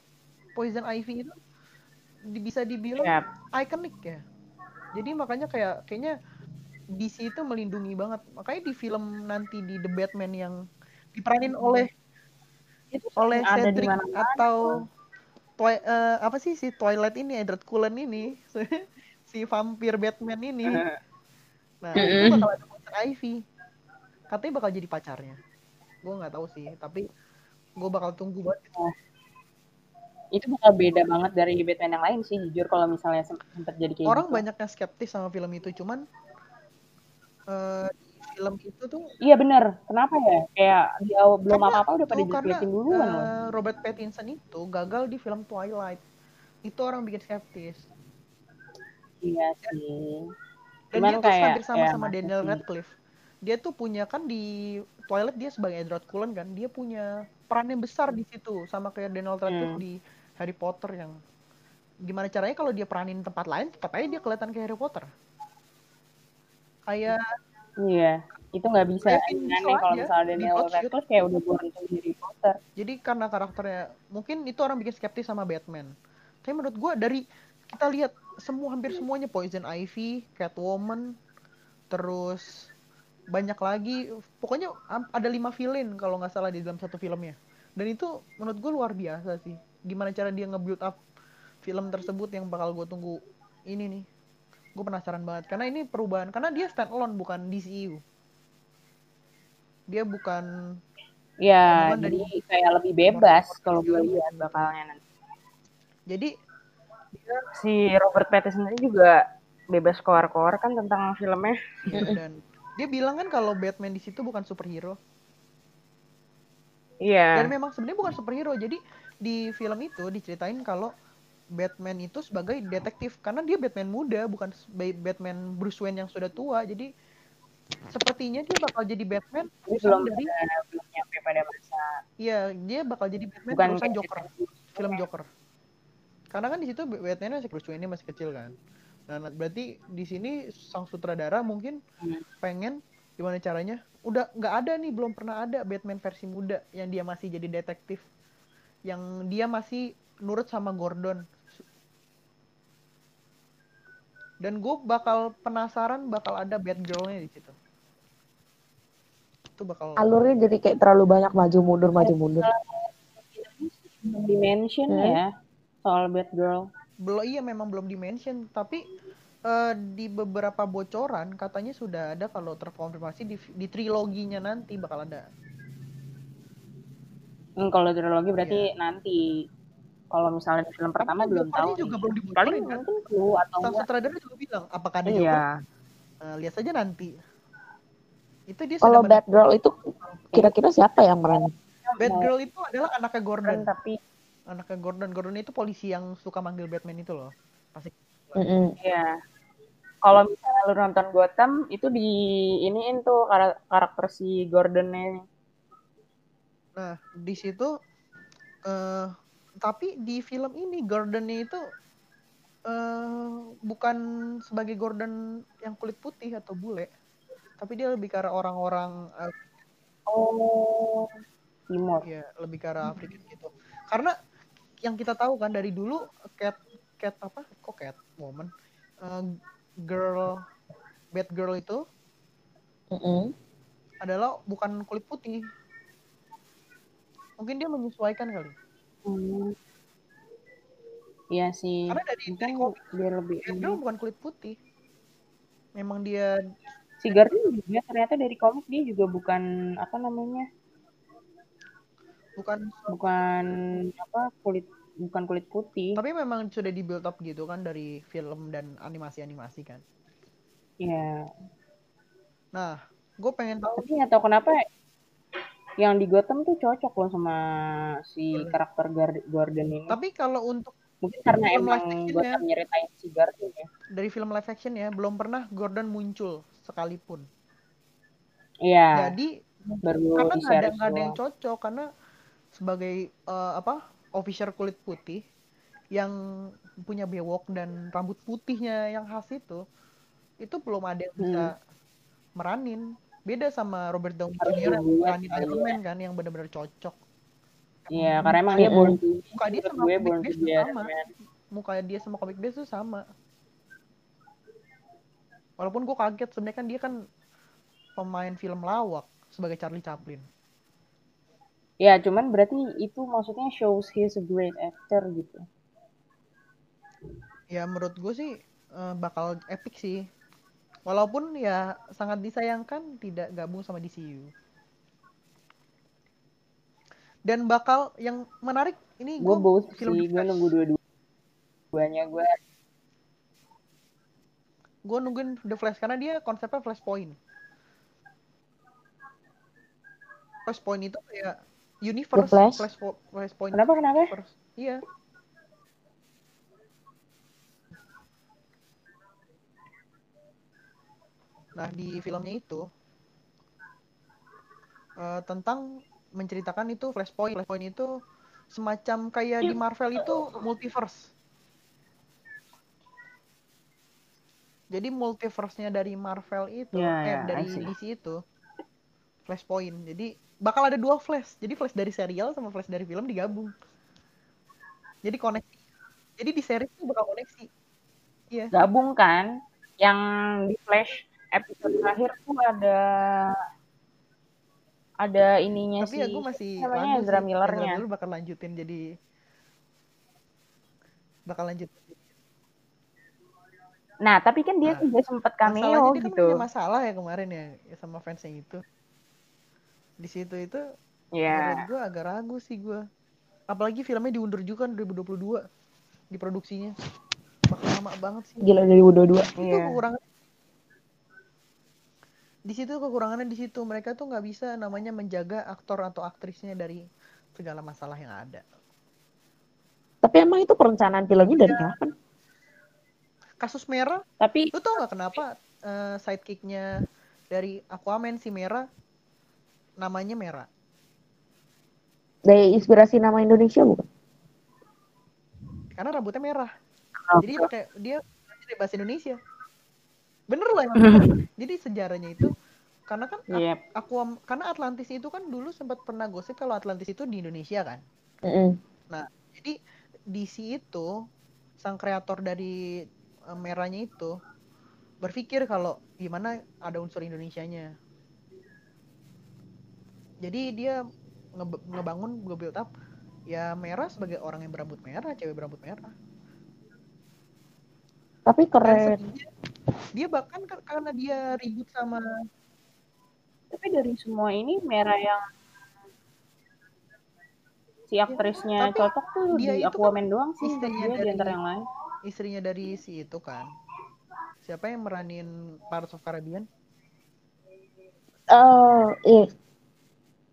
Poison Ivy itu bisa dibilang Iya. ikonik ya. Jadi makanya kayak kayaknya DC itu melindungi banget. Makanya di film nanti di The Batman yang diperanin oleh Itu oleh ada di Cedric atau Twi- eh, apa sih si Twilight ini Edward Cullen ini si vampir Batman ini. Nah, itu bakal ada Poison Ivy. Katanya bakal jadi pacarnya. Gue nggak tahu sih, tapi gue bakal tunggu banget. Itu bakal beda banget dari Batman yang lain sih jujur kalau misalnya sem- sempat jadi kayak Orang gitu. banyak yang skeptis sama film itu, cuman eh, film itu tuh Iya bener. Kenapa ya? Kayak di awal belum apa-apa udah pada dijelekin duluan loh. eh, Robert Pattinson itu gagal di film Twilight. Itu orang bikin skeptis. Iya sih. Dan Cuman dia tuh kayak hampir sama ya sama Daniel. Radcliffe. Dia tuh punya kan di Twilight dia sebagai Edward Cullen kan, dia punya peran yang besar di situ sama kayak Daniel Radcliffe Hmm. di Harry Potter yang gimana caranya kalau dia peranin tempat lain tetap aja dia kelihatan kayak Harry Potter. Kayak Iya. Itu nggak bisa. Aneh Bacon kalau misalnya Daniel. Radcliffe kayak udah be Harry Potter. jadi karena karakternya mungkin itu orang bikin skeptis sama Batman. Tapi menurut gua dari kita lihat semua hampir semuanya Poison Ivy, Catwoman, terus banyak lagi. Pokoknya ada lima villain kalau nggak salah di dalam satu filmnya. Dan itu menurut gue luar biasa sih. Gimana cara dia nge-build up film tersebut yang bakal gue tunggu ini nih. Gue penasaran banget karena ini perubahan karena dia stand alone bukan DCU. Dia bukan Ya, jadi dari- kayak lebih bebas kalau gue lihat bakalnya nanti. jadi Si Robert Pattinson sendiri juga bebas keluar-keluar kan tentang filmnya. Iya, dan dia bilang kan kalau Batman di situ bukan superhero Iya. dan memang sebenarnya bukan superhero jadi di film itu diceritain kalau Batman itu sebagai detektif karena dia Batman muda bukan Batman Bruce Wayne yang sudah tua jadi sepertinya dia bakal jadi Batman belum dari pada- belum nyampe pada masa Iya, dia bakal jadi Batman Bukan Joker, film Joker. Karena kan di situ Batman masih Bruce Wayne masih kecil kan. Nah, berarti di sini sang sutradara mungkin Hmm. pengen gimana caranya? Udah nggak ada nih, belum pernah ada Batman versi muda yang dia masih jadi detektif, yang dia masih nurut sama Gordon. Dan gue bakal penasaran bakal ada Batgirl-nya di situ. Itu bakal Alurnya jadi kayak terlalu banyak maju mundur maju mundur. belum dimention Hmm. ya soal Batgirl. belum iya memang belum dimention tapi eh, di beberapa bocoran katanya sudah ada kalau terkonfirmasi di, di triloginya nanti bakal ada Hmm, kalau trilogi berarti nanti. Kalau misalnya di film pertama Tapi belum tahu. juga belum Paling kan mungkin clue atau sang enggak. sutradara juga bilang apakah ada Iya. Eh, lihat saja nanti itu dia Kalau sudah Batgirl itu kira-kira siapa yang meran? men- Batgirl itu adalah anaknya Gordon tapi anaknya Gordon Gordon itu polisi yang suka manggil Batman itu loh pasti. Iya. Kalau misalnya lu nonton Gotham itu di iniin tuh kar- karakter si Gordonnya. Nah, di situ eh tapi di film ini Gordonnya itu eh bukan sebagai Gordon yang kulit putih atau bule, tapi dia lebih ke arah orang-orang eh, Oh, Timur. ya lebih ke arah Afrika gitu. Karena yang kita tahu kan dari dulu cat cat apa? Kok cat woman? Eh, girl bad girl itu Mm-mm. adalah bukan kulit putih. Mungkin dia menyesuaikan kali. Hmm. Iya sih. Karena dari, dari Mungkin komik biar lebih girl bukan kulit putih. Memang dia si Gordon juga ternyata dari komik dia juga bukan apa namanya bukan bukan apa kulit bukan kulit putih tapi memang sudah di build up gitu kan dari film dan animasi-animasi kan. ya Nah, gue pengen tahu tapi nggak tahu kenapa yang di Gotham tuh cocok loh sama si karakter Gordon ini. Tapi kalau untuk mungkin karena film emang Gotham nyeritain si Gordon ya. Dari film live action ya belum pernah Gordon muncul sekalipun. iya. Jadi baru karena nggak ada nggak ada yang cocok karena sebagai eh, apa officer kulit putih yang punya bewok dan rambut putihnya yang khas itu itu belum ada yang bisa meranin beda sama Robert Downey Jr. yang kali Iron ya. Man kan yang benar-benar cocok. Iya karena emang dia born to muka dia menurut sama gue born to base be sama. Man. muka dia sama komik base tuh sama. Walaupun gue kaget sebenarnya kan dia kan pemain film lawak sebagai Charlie Chaplin. Ya cuman berarti itu maksudnya shows he's a great actor gitu. Ya menurut gue sih eh, bakal epic sih walaupun ya sangat disayangkan tidak gabung sama DCU dan bakal yang menarik ini gue both film sih The gue nunggu dua-duanya gue gue nungguin The Flash karena dia konsepnya Flashpoint. Flashpoint itu kayak universe Flash? Flash Flashpoint. Kenapa kenapa? Universe. iya Nah, di filmnya itu eh, tentang menceritakan itu Flashpoint. Flashpoint itu semacam kayak di Marvel itu multiverse. Jadi multiverse-nya dari Marvel itu, Ya, eh ya, dari. DC itu Flashpoint. Jadi bakal ada dua Flash. Jadi Flash dari serial sama Flash dari film digabung. Jadi koneksi. Jadi di series itu bakal koneksi. Iya. gabung kan yang di Flash episode terakhir tuh ada ada ininya Tapi sih ya gue masih namanya Ezra. Miller-nya. Ezra Miller bakal lanjutin jadi bakal lanjut. nah tapi kan dia Nah, juga Masalahnya cameo dia kan gitu punya masalah ya kemarin ya ya sama fansnya itu. Di situ itu menurut ya gue agak ragu sih gue. Apalagi filmnya diundur juga kan 2022 diproduksinya. Bakal lama banget sih. Gila dari 2022. Itu Iya. kekurangan di situ kekurangannya di situ mereka tuh nggak bisa namanya menjaga aktor atau aktrisnya dari segala masalah yang ada. Tapi emang itu perencanaan filmnya dari kapan? Kasus merah, Tapi lu tau nggak kenapa eh, sidekicknya dari Aquaman si merah namanya merah? Dari inspirasi nama Indonesia bukan? Karena rambutnya merah. Kenapa? Jadi pakai dia bahasa Indonesia. Bener loh emang. bener. Jadi sejarahnya itu karena kan Yep. Aquam karena Atlantis itu kan dulu sempat pernah gosip kalau Atlantis itu di Indonesia kan. Mm-mm. Jadi DC itu sang kreator dari eh, merahnya itu berpikir kalau gimana ada unsur Indonesianya. Jadi dia nge- ngebangun nge-build up ya merah sebagai orang yang berambut merah, cewek berambut merah. Tapi keren. Dia bahkan kar- karena dia ribut sama tapi dari semua ini merah yang si aktrisnya tapi cocok tuh dia di itu kan Aquaman doang sih istrinya gue di dari- antara yang lain. istrinya dari si itu kan. Siapa yang meranin Pirates of Caribbean? Oh, iya.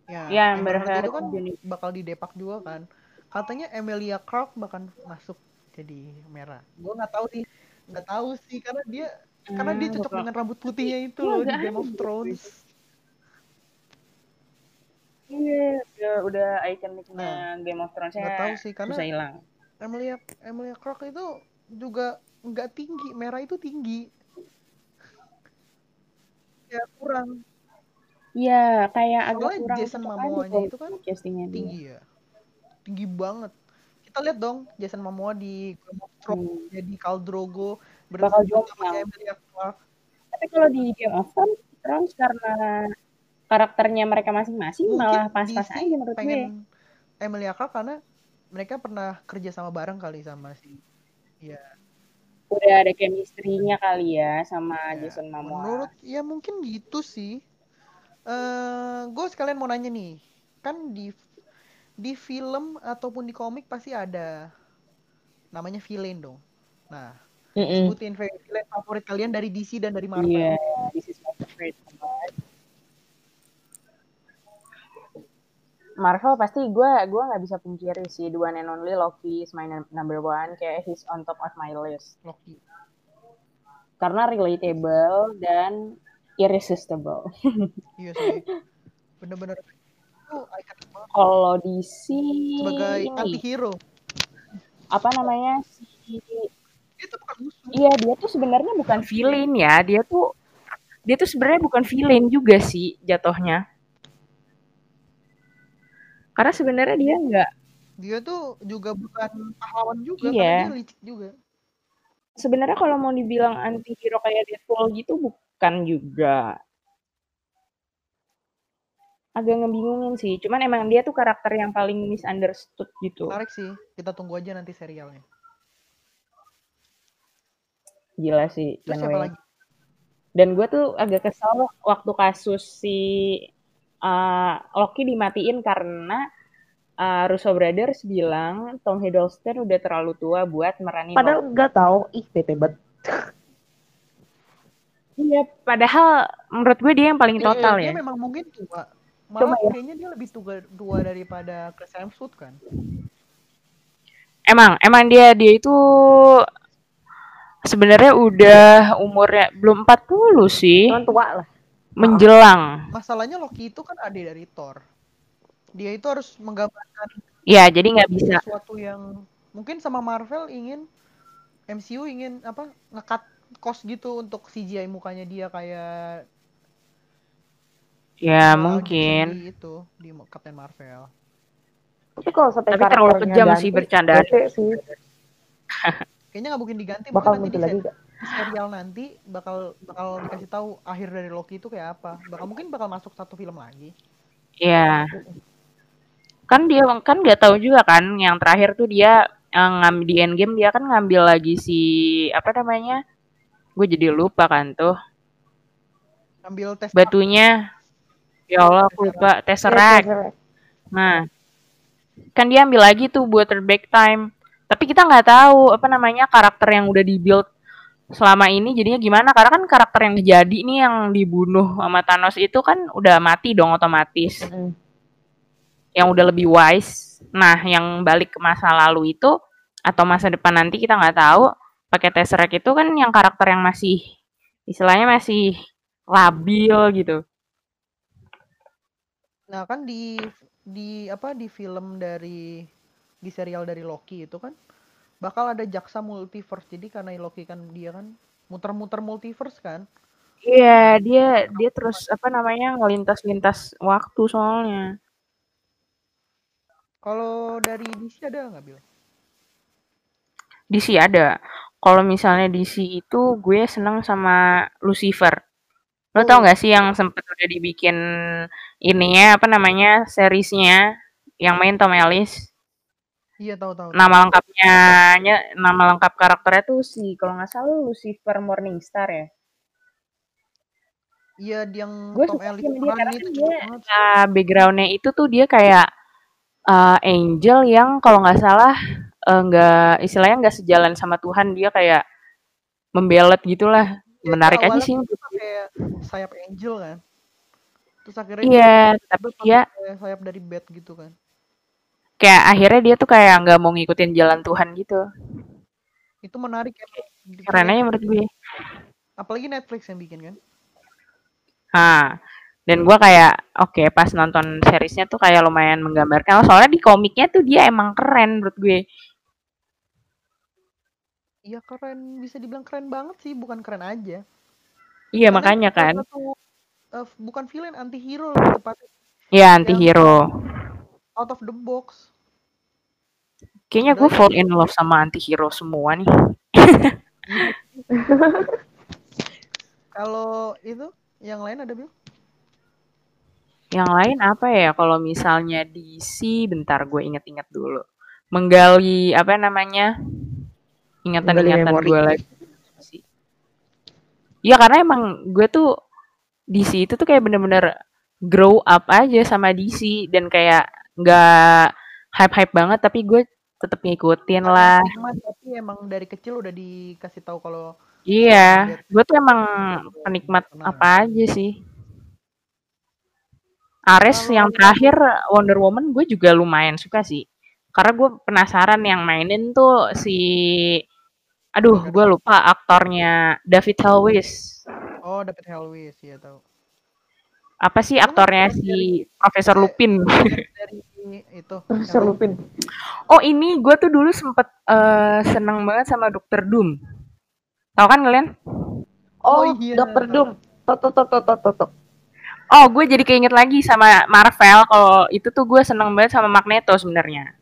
Ya, Ya, Amber Heard itu kan jadi- bakal didepak juga kan. Katanya Emilia Clarke bahkan masuk jadi merah. Gue nggak tahu sih, nggak tahu sih karena dia karena dia Hmm, cocok bakal- dengan rambut putihnya itu Wah, loh di Game of. Thrones. Iya, udah udah ikoniknya Nah, Game of Thrones Nggak tahu sih karena bisa hilang. Emilia Emilia Clarke itu juga nggak tinggi, merah itu tinggi. Ya kurang Iya, kayak agak Soalnya kurang Jason Momoa-nya itu kan castingnya dia. tinggi ya, tinggi banget. Kita lihat dong Jason Momoa di Game of Thrones Hmm. jadi Khal Drogo Bakal jual. Tapi kalau di Game of Thrones, Thrones karena karakternya mereka masing-masing malah pas-pas aja menurut gue. pengen Emilia Clarke karena mereka pernah kerja sama bareng kali sama si ya, Udah ada chemistry-nya kali ya sama ya. Jason Momoa. menurut ya mungkin gitu sih eh gue sekalian mau nanya nih kan di di film ataupun di komik pasti ada namanya villain dong nah Mm-mm. sebutin villain favorit kalian dari DC dan dari Marvel Iya, this is my favorite. Marvel pasti gue gue nggak bisa pungkiri sih one and only Loki is my num- number one kayak he's on top of my list Loki karena relatable dan irresistible. iya sih bener-bener banget Kalau DC sebagai ini anti-hero apa namanya si itu bukan musuh Iya, dia tuh sebenarnya bukan villain ya. Dia tuh dia tuh sebenarnya bukan villain juga sih jatuhnya. Karena sebenarnya dia nggak dia tuh juga bukan pahlawan juga Iya. dia licik juga sebenarnya kalau mau dibilang anti hero kayak Deadpool gitu bukan juga. Agak ngebingungin sih. Cuman emang dia tuh karakter yang paling misunderstood gitu. menarik sih kita tunggu aja nanti serialnya Gila sih. terus siapa lagi Dan gue tuh agak kesel waktu kasus si uh, Loki dimatiin karena uh, Russo Brothers bilang Tom Hiddleston udah terlalu tua buat meranin Padahal Loki. nggak tahu, ih bete banget. Iya, padahal menurut gue dia yang paling Mm-mm, total dia ya. memang mungkin tua Malah ya. kayaknya dia lebih tua, tua daripada Chris Hemsworth kan Emang, emang dia dia itu sebenarnya udah umurnya belum 40 sih, Cuman tua lah. menjelang. masalahnya Loki itu kan adik dari Thor dia itu harus menggambarkan Ya, jadi nggak bisa. sesuatu yang mungkin sama Marvel ingin MCU ingin apa ngekat cost gitu untuk CGI mukanya dia kayak Ya, uh, mungkin. Itu di Captain Marvel Tapi kalau sampai Tapi terlalu karakternya kejam ganti, sih bercandaan. bete sih. kayaknya nggak mungkin diganti Bakal mungkin nanti lagi gak? serial nanti bakal bakal dikasih tahu akhir dari Loki itu kayak apa bakal mungkin bakal masuk satu film lagi Ya. Kan dia kan nggak tahu juga kan yang terakhir tuh dia eh, ngambil di Endgame dia kan ngambil lagi si apa namanya? Gue jadi lupa kan tuh. ambil tes Batunya. Ya Allah, aku lupa Iya, Tesseract. Tesseract. Nah, kan dia ambil lagi tuh buat back time. Tapi kita nggak tahu apa namanya karakter yang udah dibuild selama ini jadinya gimana? Karena kan karakter yang jadi nih yang dibunuh sama Thanos itu kan udah mati dong otomatis. Yang udah lebih wise. Nah, yang balik ke masa lalu itu atau masa depan nanti kita nggak tahu pakai Tesseract itu kan yang karakter yang masih istilahnya masih labil gitu. Nah kan di di apa di film dari di serial dari Loki itu kan bakal ada jaksa multiverse jadi karena Loki kan dia kan muter-muter multiverse kan Iya, dia dia terus apa namanya ngelintas-lintas waktu soalnya. kalau dari DC ada nggak Bil? DC ada. Kalau misalnya DC itu gue seneng sama Lucifer. Lo tau Oh. gak sih yang sempet udah dibikin ininya apa namanya seriesnya yang main Tom Ellis? Iya tahu tahu. tahu. Nama lengkapnya nya- nama lengkap karakternya tuh si kalau nggak salah Lucifer Morningstar ya. Iya yang Gue Tom suka Ellis sama dia peran karena itu kan dia banget. Nah, backgroundnya itu tuh dia kayak uh, angel yang kalau nggak salah uh, nggak istilahnya nggak sejalan sama Tuhan dia kayak membelet gitulah Dia menarik aja sih kayak sayap angel kan. Terus akhirnya iya dia tapi dia sayap dari bat gitu kan. kayak akhirnya dia tuh kayak nggak mau ngikutin jalan Tuhan gitu Itu menarik ya. Keren aja menurut gue Apalagi Netflix yang bikin kan. nah dan gue kayak oke pas nonton seriesnya tuh kayak lumayan menggambarkan soalnya di komiknya tuh dia emang keren menurut gue Iya keren, bisa dibilang keren banget sih, bukan keren aja. iya Karena makanya kan satu, eh, bukan villain anti hero lebih tepatnya ya anti hero out of the box. kayaknya gue fall in love sama anti hero semua nih Kalau itu yang lain ada bil? Yang lain apa ya? Kalau misalnya DC, bentar gue inget-inget dulu. Menggali apa namanya? Ingatan-ingatan gue lagi. Iya karena emang gue tuh DC itu tuh kayak bener-bener grow up aja sama DC dan kayak nggak hype-hype banget tapi gue tetep ngikutin lah. Sama, tapi emang dari kecil udah dikasih tahu kalau Iya, gue tuh emang penikmat apa aja sih. Ares yang terakhir Wonder Woman gue juga lumayan suka sih. Karena gue penasaran yang mainin tuh si aduh gue lupa aktornya David Hellwis. oh David Hellwis ya tahu. Apa sih aktornya dari- si Profesor Lupin? Dari itu. Profesor Lupin. Oh ini gue tuh dulu sempet eh, seneng banget sama Dokter Doom. Tahu kan kalian? Oh, Oh, iya. Dokter Doom. Tok tok tok tok tok tok, tok. Oh, gue jadi keinget lagi sama Marvel. Kalau itu tuh gue seneng banget sama Magneto sebenarnya.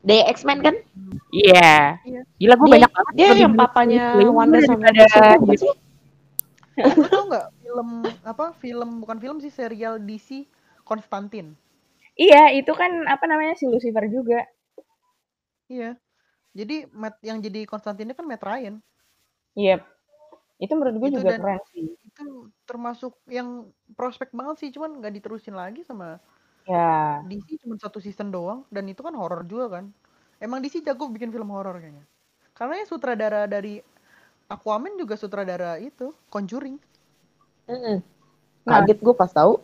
Dari X-Men kan? Iya. Iya. Gila gue banyak banget. Dia yang papanya film Wanda sama gitu. sih? Lu tau nggak film apa film bukan film sih serial DC Konstantin. Iya, itu kan apa namanya si Lucifer juga. Iya. Jadi Matt yang jadi Konstantinnya kan Matt Ryan. Iya. Itu menurut gue Itu juga dan- keren sih. Itu termasuk yang prospek banget sih, cuman nggak diterusin lagi sama Ya. DC cuma satu season doang dan itu kan horor juga kan. Emang DC jago bikin film horor kayaknya. Karena ya sutradara dari Aquaman juga sutradara itu Conjuring. Nah. Kaget gue pas tahu.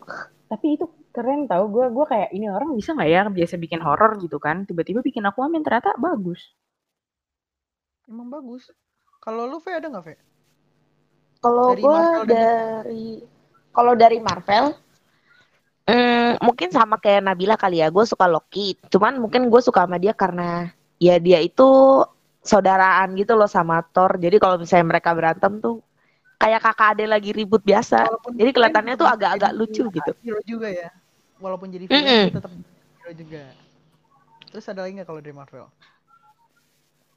Tapi itu keren tau gue. Gue kayak ini orang bisa nggak ya biasa bikin horor gitu kan. Tiba-tiba bikin Aquaman ternyata bagus. Emang bagus. Kalau lu V ada nggak V? Kalau gue dari kalau dari Marvel mm, mungkin sama kayak Nabila kali ya. Gue suka Loki. Cuman mungkin gue suka sama dia karena ya dia itu saudaraan gitu loh sama Thor. Jadi kalau misalnya mereka berantem tuh kayak kakak ade lagi ribut biasa. Walaupun Jadi kelihatannya tuh agak-agak lucu gitu. Hero juga ya. Walaupun jadi villain Mm-mm. dia tetap hero juga. Terus ada lagi nggak kalau dari Marvel?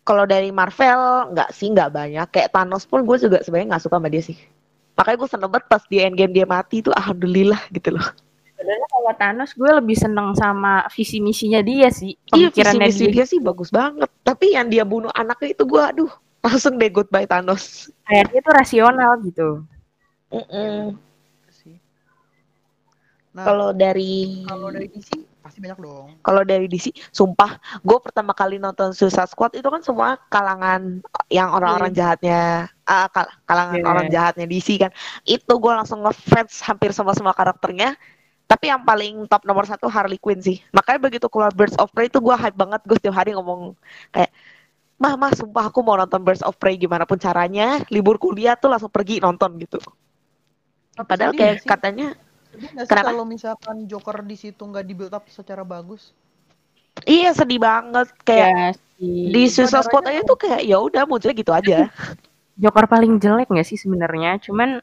Kalau dari Marvel nggak sih nggak banyak. Kayak Thanos pun gue juga sebenarnya nggak suka sama dia sih. Makanya gue seneng banget pas di Endgame dia mati tuh alhamdulillah gitu loh. Kalau Thanos gue lebih seneng sama visi misinya dia sih. Iya visi Pemikirannya misi dia. dia sih bagus banget. Tapi yang dia bunuh anaknya itu gue aduh langsung deh goodbye Thanos. Kayak dia tuh rasional gitu. Itu sih. Nah, Kalau dari kalau dari DC pasti banyak dong. kalau dari DC, sumpah gue pertama kali nonton Suicide Squad itu kan semua kalangan yang orang-orang jahatnya, ah, kal- kalangan Iya. orang jahatnya DC kan. Itu gue langsung ngefans hampir sama semua karakternya. Tapi yang paling top nomor satu Harley Quinn sih. Makanya begitu keluar Birds of Prey itu gue hype banget. Gue setiap hari ngomong kayak, Mah, mah, sumpah aku mau nonton Birds of Prey gimana pun caranya. Libur kuliah tuh langsung pergi nonton gitu. Tapi Padahal kayak sih? katanya, Kenapa? kalau misalkan Joker di situ nggak di build up secara bagus? iya sedih banget. Kayak Ya sih. di Suicide Squad aja tuh kayak ya udah munculnya gitu aja. Joker paling jelek nggak sih sebenarnya? Cuman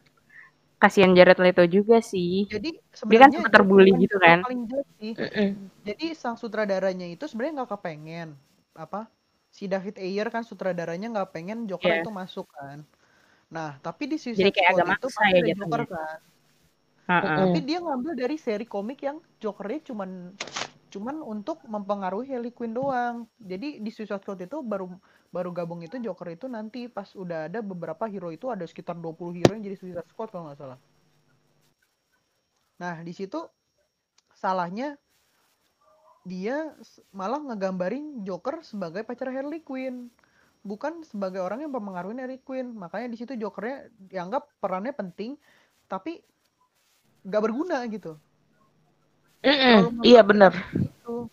kasihan Jared Leto juga sih. Jadi Dia kan sebenarnya sempet terbully Joker gitu kan. Paling jelek sih. Jadi sang sutradaranya itu sebenarnya nggak kepengen apa si David Ayer kan sutradaranya nggak pengen Joker Iya. itu masuk kan. Nah tapi di Suicide Jadi kayak agak itu ya. Joker kan. Heeh. Tapi dia ngambil dari seri komik yang Jokernya cuman cuman untuk mempengaruhi Harley Quinn doang. Jadi di Suicide Squad itu baru baru gabung itu Joker itu nanti pas udah ada beberapa hero itu ada sekitar 20 hero yang jadi Suicide Squad kalau nggak salah. Nah, di situ salahnya dia malah ngegambarin Joker sebagai pacar Harley Quinn, bukan sebagai orang yang mempengaruhi Harley Quinn. Makanya di situ Jokernya dianggap perannya penting, tapi nggak berguna gitu. Mm-mm, Iya bener. Itu.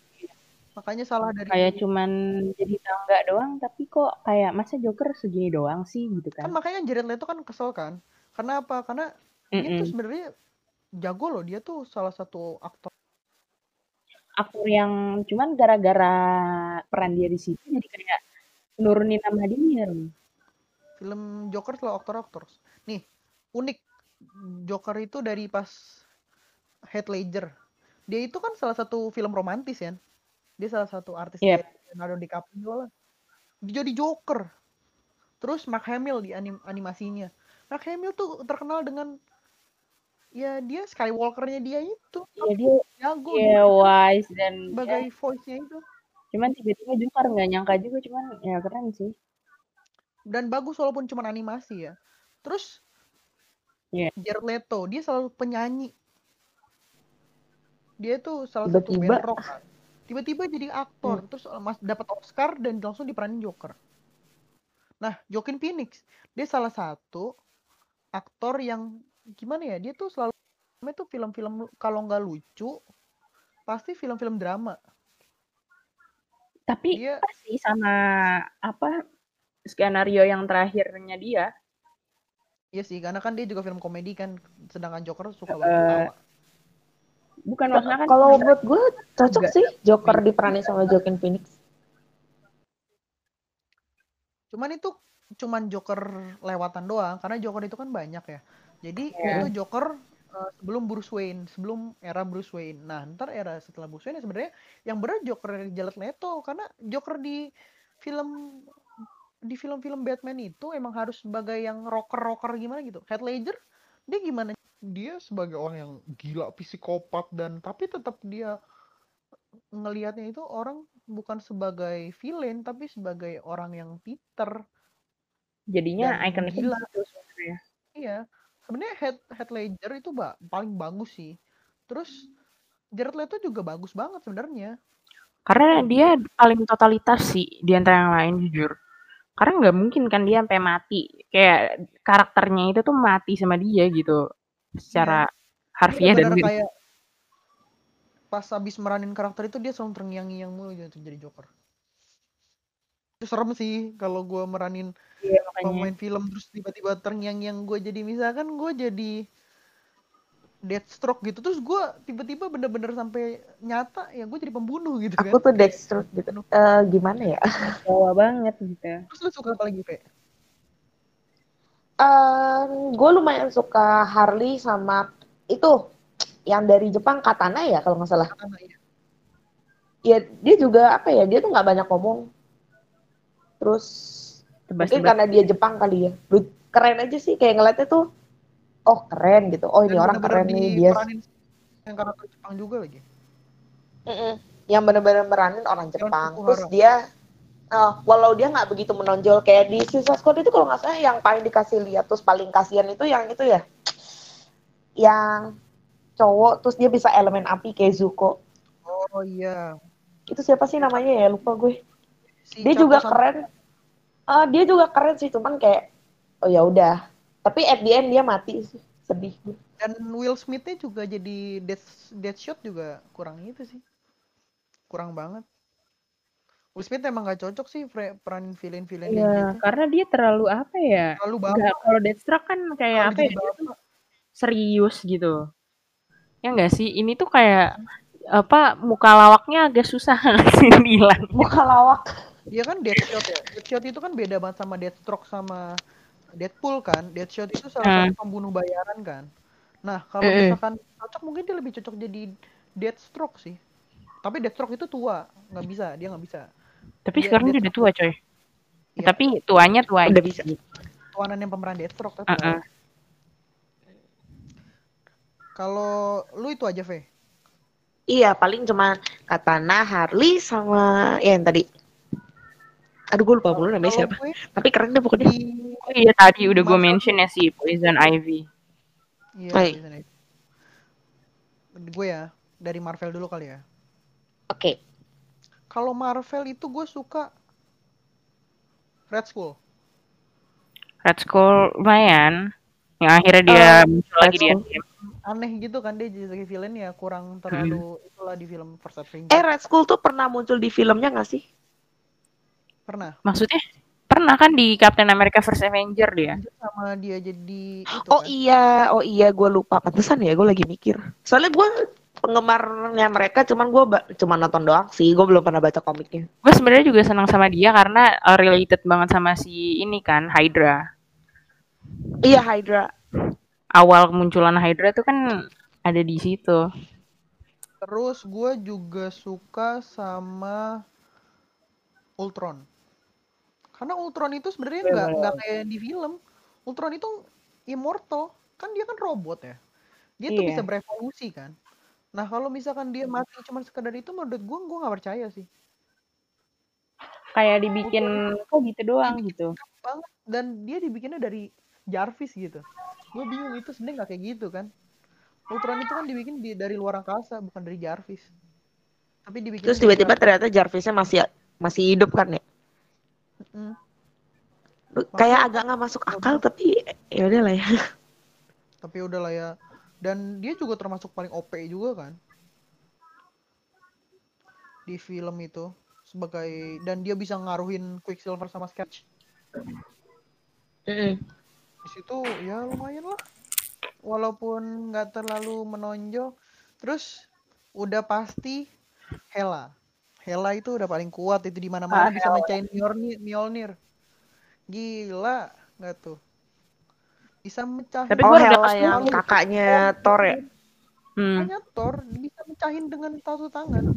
Makanya salah dari Kayak cuman jadi tangga doang, tapi kok kayak masa Joker segini doang sih gitu kan kan? makanya Jared Leto kan kesel kan. Karena apa? Karena dia tuh Mm-mm. sebenarnya jago loh. Dia tuh salah satu aktor Aktor yang cuman gara-gara peran dia di situ jadi kayak nurunin nama dia. film Joker selalu aktor-aktor. Nih, unik Joker itu dari pas Heath Ledger. Dia itu kan salah satu film romantis ya. Dia salah satu artis Yep. Leonardo DiCaprio lah. Dia jadi Joker. Terus Mark Hamill di anim- animasinya. Mark Hamill tuh terkenal dengan ya dia Skywalker-nya dia itu. Ya dia Jago dia dia wise dan sebagai ya, voice-nya itu. cuman tiba-tiba Joker nggak nyangka juga cuman ya keren sih. dan bagus walaupun cuma animasi ya. Terus Iya. Jared Leto, dia selalu penyanyi. Dia tuh salah satu Tiba-tiba. band rock. kan. Tiba-tiba jadi aktor, terus uh, mas dapat Oscar dan langsung diperanin Joker. Nah, Joaquin Phoenix, dia salah satu aktor yang gimana ya? Dia tuh selalu tuh film-film kalau nggak lucu, pasti film-film drama. Tapi Dia pasti sama apa skenario yang terakhirnya dia Iya sih, karena kan dia juga film komedi kan, sedangkan Joker suka Eh, banget ketawa. Bukan maksudnya kan Kalau buat gue cocok Enggak. sih Joker diperanin sama Joaquin Phoenix. Cuman itu cuman Joker lewatan doang karena Joker itu kan banyak ya. Jadi Iya. itu Joker uh, sebelum Bruce Wayne, sebelum era Bruce Wayne. Nah, ntar era setelah Bruce Wayne ya sebenarnya yang benar Joker Jared Leto karena Joker di film di film-film Batman itu emang harus sebagai yang rocker-rocker gimana gitu. Heath Ledger dia gimana? Dia sebagai orang yang gila psikopat dan tapi tetap dia ngelihatnya itu orang bukan sebagai villain tapi sebagai orang yang Peter jadinya ikonik gila. sebenarnya. Iya, sebenarnya Heath, Heath Ledger itu ba- paling bagus sih. Terus Jared Leto juga bagus banget sebenarnya. Karena dia paling totalitas sih di antara yang lain jujur. Karena nggak mungkin kan dia sampai mati. Kayak karakternya itu tuh mati sama dia gitu. Secara Dia harfiah dan benar diri. kayak pas habis meranin karakter itu dia selalu terngiang-ngiang mulu gitu jadi Joker. Itu serem sih kalau gue meranin Iya, makanya. pemain film terus tiba-tiba terngiang-ngiang gue jadi misalkan gue jadi Deathstroke gitu terus gue tiba-tiba bener-bener sampai nyata ya gue jadi pembunuh gitu kan. Aku tuh Deathstroke gitu. Eh gimana ya? Bawa banget gitu. Terus lu suka apa lagi, Pe? Gue lumayan suka Harley sama itu yang dari Jepang Katana ya kalau nggak salah. Katana ya. Ya dia juga apa ya? Dia tuh nggak banyak ngomong. Terus mungkin Tebas-tebas. karena dia Jepang kali ya. Keren aja sih kayak ngeliatnya tuh. Oh keren gitu. Oh ini Dan orang keren nih dia. yang karakter Jepang juga lagi. Mm-mm. Yang bener-bener meranin orang Jepang. Terus dia eh, walau dia nggak begitu menonjol kayak di Suicide Squad itu kalau nggak salah yang paling dikasih lihat terus paling kasihan itu yang itu ya. Yang cowok terus dia bisa elemen api kayak Zuko. Oh iya. Itu siapa sih namanya ya? Lupa gue. Si Dia juga sama- keren. Ah, dia juga keren sih, cuman kayak oh ya udah. Tapi at the end dia mati sih. sedih Dan Will Smith-nya juga jadi Death, Deathshot juga kurang itu sih. Kurang banget. Will Smith emang gak cocok sih fre- peran villain-villain kayak Iya, gitu. karena dia terlalu apa ya? Terlalu bapak. Enggak, kalau Deathstroke kan kayak Terlalu apa ya? serius gitu. Ya enggak sih? Ini tuh kayak apa muka lawaknya agak susah sih bilang. muka lawak Dia kan Deathshot ya. Deathshot itu kan beda banget sama Deathstroke sama Deadpool kan. Deathshot itu salah Hmm. satu pembunuh bayaran kan. Nah, kalau Mm-mm. misalkan cocok mungkin dia lebih cocok jadi Deathstroke sih. Tapi Deathstroke itu tua, nggak bisa, dia nggak bisa. Tapi Dia- sekarang dia udah tua, coy. Iya. Tapi tuanya tua Udah bisa. Tuanan yang pemeran Deathstroke tapi. Uh-uh. Kalau lu itu aja, Ve. iya paling cuma Katana Harley sama ya yang tadi aduh gue lupa mulu namanya siapa gue tapi keren deh pokoknya di Oh iya tadi udah gue mention ya si Poison Ivy. Iya, Hai. biasanya itu. Gue ya, dari Marvel dulu kali ya. oke Kalau Marvel itu gue suka Red Skull. Red Skull lumayan. Yang akhirnya dia Eh, muncul lagi Red di Skull. Endgame. Aneh gitu kan dia jadi villain ya kurang terlalu itulah di film First Avenger. eh Red Skull tuh pernah muncul di filmnya nggak sih Pernah. Maksudnya pernah kan di Captain America First Avenger dia. Sama dia jadi itu oh kan. iya oh iya gue lupa pantesan ya gue lagi mikir soalnya gue penggemarnya mereka cuman gue cuma nonton doang sih gue belum pernah baca komiknya Gue sebenarnya juga senang sama dia karena uh, related banget sama si ini kan Hydra. iya Hydra Awal kemunculan Hydra tuh kan ada di situ. Terus gue juga suka sama Ultron. Karena Ultron itu sebenarnya nggak nggak kayak di film. Ultron itu immortal, kan dia kan robot ya. Dia tuh Iya. bisa berevolusi kan. Nah kalau misalkan dia mati cuma sekedar itu, menurut gue gue nggak percaya sih. Kayak dibikin kok gitu doang gitu. Banget. Dan dia dibikinnya dari Jarvis gitu. Gue bingung itu sebenarnya nggak kayak gitu kan. Ultron itu kan dibikin di, dari luar angkasa, bukan dari Jarvis. Tapi dibikin terus tiba-tiba ternyata Jarvisnya masih masih hidup kan ya Mm. kayak agak nggak masuk akal tapi ya udah lah ya tapi udahlah ya dan dia juga termasuk paling OP juga kan? Di film itu sebagai dan dia bisa ngaruhin Quicksilver sama Sketch. Di situ ya lumayan lah. Walaupun nggak terlalu menonjol. Terus udah pasti Hela. Hela itu udah paling kuat. Itu di mana-mana Ah, bisa mecahin Mjolnir. Mjolnir. Gila nggak tuh bisa mecahin Tapi oh gua udah Hela yang kakaknya Thor ya? Hmm. Thor bisa mecahin dengan satu tangan.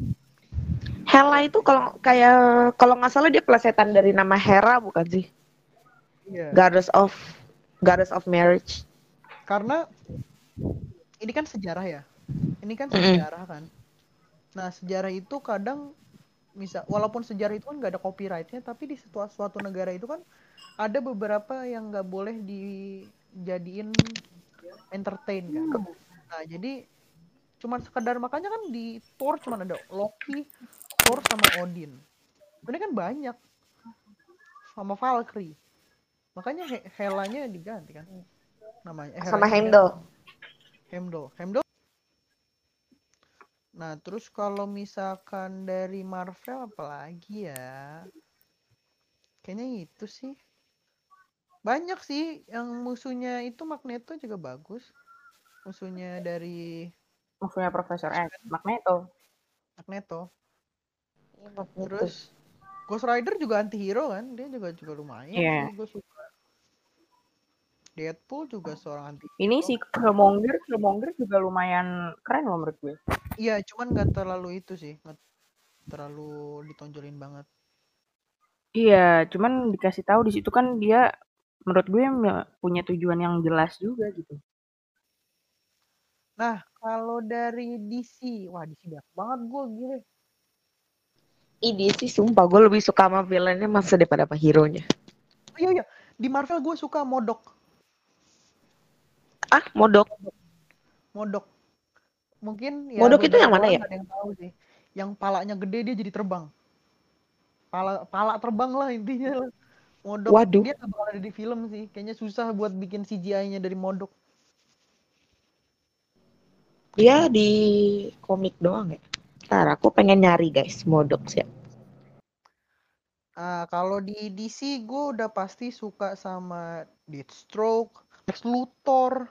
Hela itu kalau kayak kalau nggak salah dia plesetan dari nama Hera bukan sih? Iya. Goddess of Goddess of Marriage. Karena ini kan sejarah ya? Ini kan sejarah kan? Nah sejarah itu kadang misal walaupun sejarah itu kan nggak ada copyrightnya tapi di suatu, suatu negara itu kan ada beberapa yang nggak boleh dijadiin entertain kan nah jadi cuman sekedar makanya kan di Thor cuman ada Loki Thor sama Odin ini kan banyak sama Valkyrie makanya He- Helanya diganti kan namanya eh, sama Heimdall Heimdall. Heimdall. Nah, terus kalau misalkan dari Marvel apalagi ya? Kayaknya itu sih. Banyak sih yang musuhnya itu Magneto juga bagus. Musuhnya dari Musuhnya Profesor X, Magneto. Magneto. Terus Terus Ghost Rider juga anti-hero kan? Dia juga juga lumayan Iya. sih, gue suka. Deadpool juga seorang anti Ini si Killmonger, Killmonger juga lumayan keren loh menurut gue. Iya, cuman nggak terlalu itu sih, nggak terlalu ditonjolin banget. Iya, cuman dikasih tahu di situ kan dia menurut gue me- punya tujuan yang jelas juga gitu. Nah, kalau dari DC, wah DC banyak banget gue gile. Ini sih sumpah gue lebih suka sama villainnya masa daripada sama hero-nya. Oh, iya iya, di Marvel gue suka Modok. Ah, modok. Modok. Mungkin ya Modok itu yang mana ya? ada yang tahu sih. Yang palanya gede dia jadi terbang. Pala pala terbang lah intinya lah. Modok. Waduh. Dia nggak bakal ada di film sih. Kayaknya susah buat bikin CGI-nya dari Modok. Dia di komik doang ya. Ntar aku pengen nyari guys, modok ya. Ah, kalau di DC gue udah pasti suka sama Deathstroke, Lex Luthor,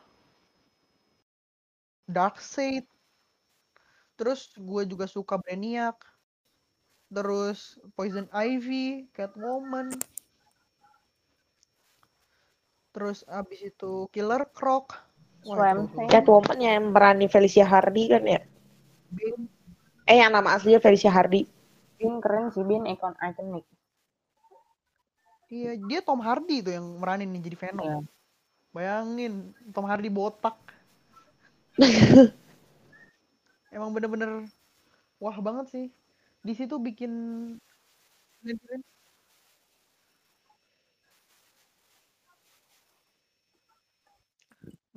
Darkseid. Terus gue juga suka Brainiac. Terus Poison Ivy, Catwoman. Terus abis itu Killer Croc. Thing. Catwoman yang berani Felicia Hardy kan ya? Bin- Eh yang nama aslinya Felicia Hardy. Bin keren sih, Bin ikon ikonik. Iya, dia Tom Hardy tuh yang meranin nih jadi Venom. Iya. Bayangin, Tom Hardy botak. Emang bener-bener wah banget sih. Di situ bikin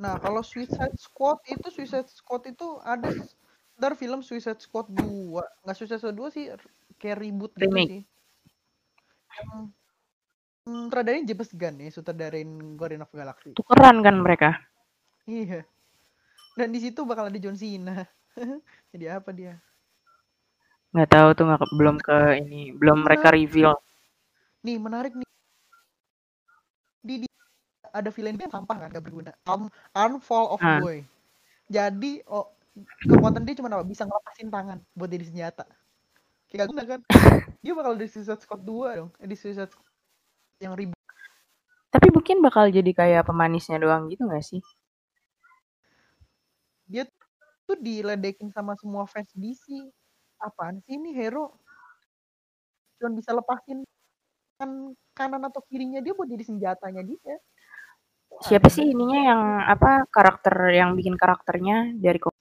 Nah, kalau Suicide Squad itu Suicide Squad itu ada dar film Suicide Squad 2. Nggak Suicide Squad 2 sih kayak reboot gitu Remake. sih. Yang hmm, sutradarain James Gunn ya, sutradarain Guardian of Galaxy. Tukeran kan mereka. Iya. Dan di situ bakal ada John Cena. Jadi apa dia? Nggak tahu tuh nggak belum ke ini, belum mereka reveal. Nih, menarik nih. Ada villain yang sampah kan, gak berguna. Arm, arm fall of Ah. boy. Jadi, oh, kekuatan dia cuma apa? Bisa ngelepasin tangan buat jadi senjata. Kayak gak guna kan? dia bakal di Suicide Squad 2 dong. Eh, di Suicide Squad yang ribut. Tapi mungkin bakal jadi kayak pemanisnya doang gitu nggak sih? Dia tuh diledekin sama semua fans DC. Apaan sih ini hero? Cuma bisa lepasin kan kanan atau kirinya dia buat jadi senjatanya dia. Siapa sih ininya yang apa karakter yang bikin karakternya dari komik?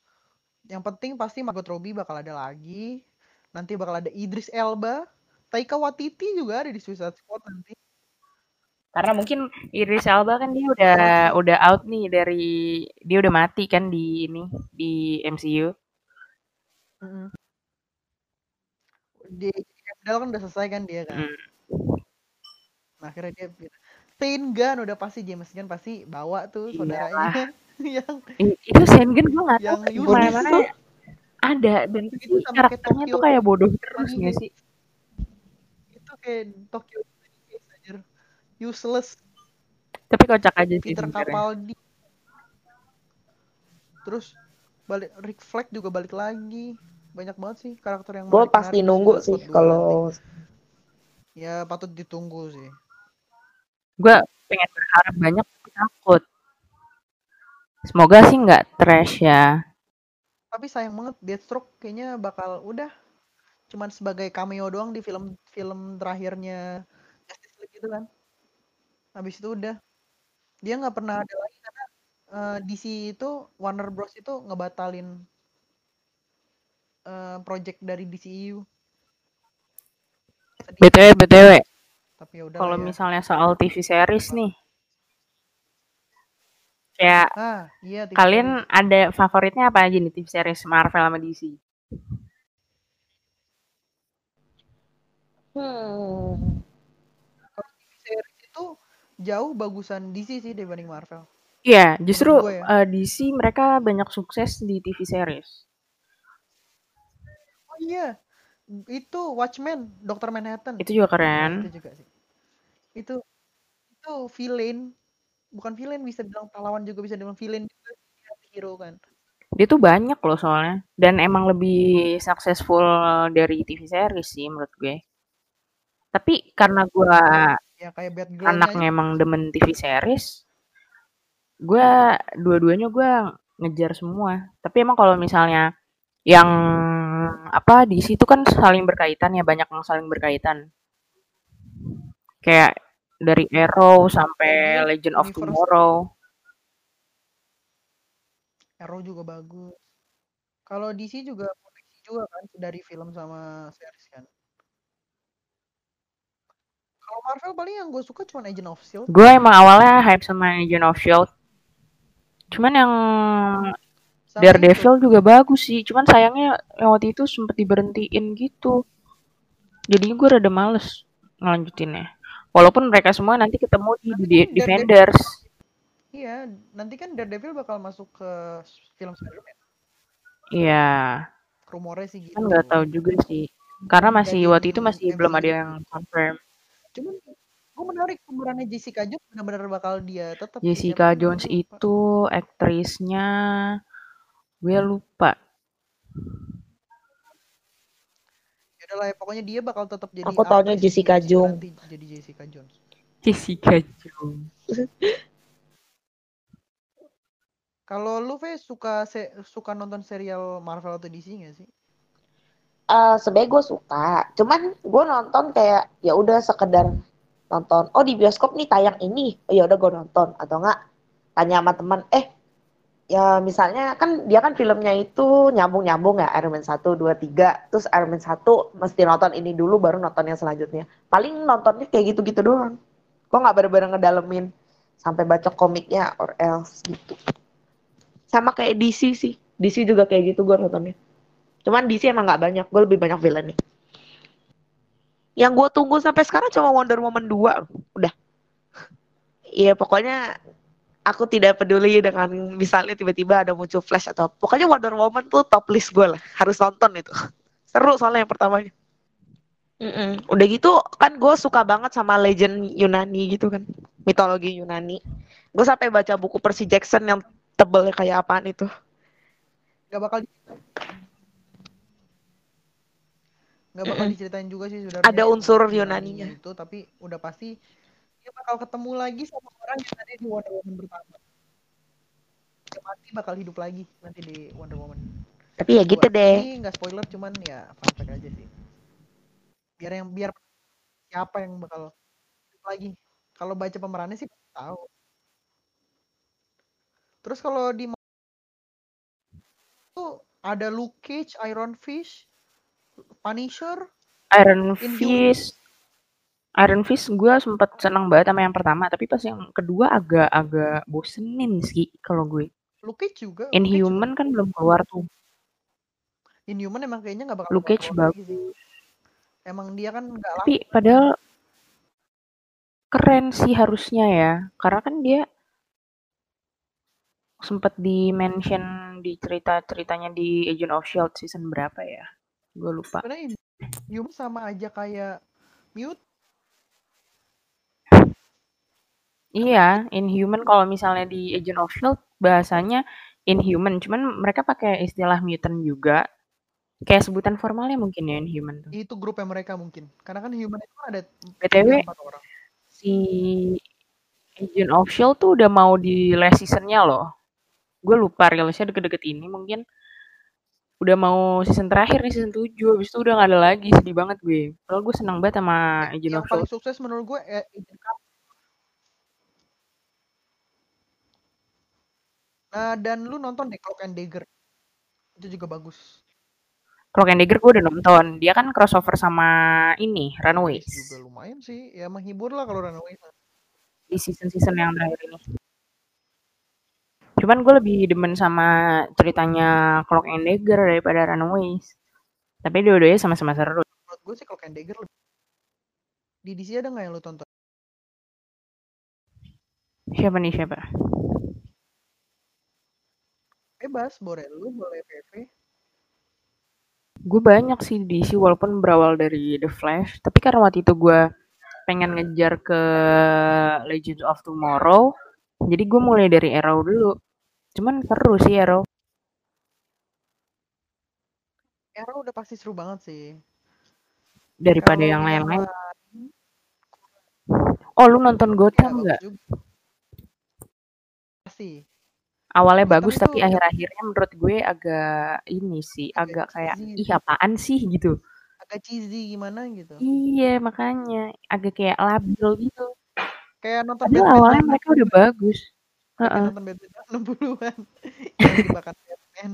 Yang penting pasti Margot Robbie bakal ada lagi. Nanti bakal ada Idris Elba. Taika Waititi juga ada di Suicide Squad nanti. Karena mungkin Idris Elba kan dia udah udah out nih dari dia udah mati kan di ini di MCU. Mm-mm. Di Daredevil kan udah selesai kan dia kan. Mm. Nah, akhirnya dia Gun udah pasti James Gunn pasti bawa tuh Iyalah. saudaranya yang Itu Sengen gue nggak tahu yang di Yusuf. mana-mana ada dan Itu pasti sama kayak karakternya Tokyo tuh kayak bodoh terus nggak sih? itu kayak Tokyo. Useless Tapi kocak aja sih Peter. Capaldi. Terus balik Rick Flag juga balik lagi. Banyak banget sih karakter yang Gue pasti nunggu sih Squad 2 nanti. kalau ya patut ditunggu sih. Gue pengen berharap banyak tapi takut. Semoga sih nggak trash ya. Tapi sayang banget Deathstroke kayaknya bakal udah cuman sebagai cameo doang di film-film terakhirnya Justice League gitu kan. Habis itu udah dia nggak pernah ada lagi karena eh, DC itu Warner Bros itu ngebatalin eh, project dari DCU. Sedih, BTW BTW tapi ya udah kalau ya. misalnya soal TV series nih. Kayak Ah, iya TV kalian ada favoritnya apa aja nih TV series Marvel sama DC? hmm, series. series itu jauh bagusan DC sih dibanding Marvel. Iya, justru ya. eh, DC mereka banyak sukses di TV series. Oh iya, itu Watchmen, Dr. Manhattan. Itu juga Nah, keren. itu juga sih. Itu itu villain, bukan villain bisa bilang pahlawan juga bisa dibilang villain juga hero kan. Dia tuh banyak loh soalnya dan emang lebih successful dari TV series sih menurut gue. Tapi karena gua Ya kayak Batgirl-nya aja anaknya emang demen TV series, gua dua-duanya gua ngejar semua. Tapi emang kalau misalnya yang apa di situ kan saling berkaitan ya banyak yang saling berkaitan. Kayak dari Arrow sampai Legend of universe. Tomorrow. Arrow juga bagus. Kalau DC juga koneksi juga kan dari film sama series kan. Kalau Marvel paling yang gue suka cuma Agent of Shield. Gue emang awalnya hype sama Agent of Shield. Cuman yang Daredevil juga bagus sih. Cuman sayangnya yang waktu itu sempet diberhentiin gitu. Jadinya gue rada males ngelanjutinnya. Walaupun mereka semua nanti ketemu di, Nanti di kan Defenders. Iya, nanti kan Daredevil bakal masuk ke film Spider-Man. Iya, Rumornya sih gitu. kan nggak tahu juga sih. Karena masih waktu itu masih belum ada MCU. yang confirm. Cuman gue menarik pemerannya Jessica Jones benar-benar bakal dia tetap. Jessica Jones itu aktrisnya gue lupa. Ya udah lah ya, pokoknya dia bakal tetap jadi Aku taunya aktris Jessica Jung. nanti jadi Jessica Jones. Jessica Jones. Kalau lu Fe suka se- suka nonton serial Marvel atau DC gak sih? Eh sebenarnya gue suka, cuman gue nonton kayak ya udah sekedar nonton. Oh di bioskop nih tayang ini, oh, ya udah gue nonton atau enggak tanya sama teman, eh ya misalnya kan dia kan filmnya itu nyambung-nyambung ya Iron Man 1, 2, 3 terus Iron Man 1 mesti nonton ini dulu baru nonton yang selanjutnya. Paling nontonnya kayak gitu-gitu doang. Gue nggak bener-bener ngedalemin sampai baca komiknya or else gitu. Sama kayak DC sih. DC juga kayak gitu gue nontonnya. Cuman DC emang nggak banyak. Gue lebih banyak villain nih. Yang gue tunggu sampai sekarang cuma Wonder Woman 2 udah. Iya pokoknya aku tidak peduli dengan misalnya tiba-tiba ada muncul Flash atau pokoknya Wonder Woman tuh top list gue lah. Harus nonton itu. Seru soalnya yang pertamanya. Mm-mm. udah gitu kan gue suka banget sama legend Yunani gitu kan. Mitologi Yunani. Gue sampai baca buku Percy Jackson yang tebelnya kayak apaan itu. Gak bakal Gak bakal diceritain juga sih sebenarnya. Ada unsur Yunani Yunaninya. Itu tapi udah pasti dia bakal ketemu lagi sama orang yang ada di Wonder Woman pertama. Dia pasti bakal hidup lagi nanti di Wonder Woman. tapi ya gitu Dua. deh Ini nggak spoiler cuman ya fun fact aja sih. Biar yang biar siapa yang bakal hidup lagi. Kalau baca pemerannya sih tahu. Terus kalau di tuh ada Luke Cage, Iron Fish, Punisher, Iron Inhuman. Fist. Iron Fist gue sempet seneng banget sama yang pertama, tapi pas yang kedua agak-agak bosenin sih kalau gue. Luke Cage juga. Inhuman kan belum keluar tuh. Inhuman emang kayaknya nggak bakal Luke Cage bagus. Emang dia kan nggak Tapi padahal keren sih harusnya ya, karena kan dia sempet di mention di cerita-ceritanya di Agent of Shield season berapa ya? Gue lupa. Sebenarnya Inhuman sama aja kayak Mute. Iya, Inhuman kalau misalnya di Agent of Shield bahasanya Inhuman, cuman mereka pakai istilah mutant juga. Kayak sebutan formalnya mungkin ya Inhuman tuh. Itu grupnya mereka mungkin. Karena kan Human itu ada BTW orang. si Agent of Shield tuh udah mau di last seasonnya loh. Gue lupa rilisnya deket-deket ini mungkin udah mau season terakhir nih season 7 habis itu udah gak ada lagi sedih banget gue padahal gue seneng banget sama Agent Yang of paling Shield sukses menurut gue eh, Agent. Nah, dan lu nonton deh Cloak and Dagger. Itu juga bagus. Cloak and Dagger gue udah nonton dia kan crossover sama ini Runaways Runaways juga lumayan sih. Ya menghibur lah kalau Runaways. di season-season yang terakhir ini cuman gue lebih demen sama ceritanya Cloak and Dagger daripada Runaways tapi dua-duanya sama-sama seru Menurut gue sih Cloak and Dagger lebih. Di DC ada nggak yang lu tonton? siapa nih siapa Bebas, boleh lu, boleh PV. gue banyak sih di DC walaupun berawal dari The Flash tapi karena waktu itu gue pengen ngejar ke Legends of Tomorrow jadi gue mulai dari Arrow dulu cuman seru sih Arrow Arrow udah pasti seru banget sih. daripada Kalau yang lain-lain lain, oh lu nonton Gotham bagus nggak. Pasti. Awalnya bagus itu tapi akhir-akhirnya menurut gue agak ini sih agak agak kayak cheesy, ih apaan sih gitu agak cheesy gimana gitu. iya makanya agak kayak labil gitu Kayak nonton padahal Batman awalnya mereka udah bagus kayak Heeh. nonton Batman tahun 60-an yang dibakar Batman.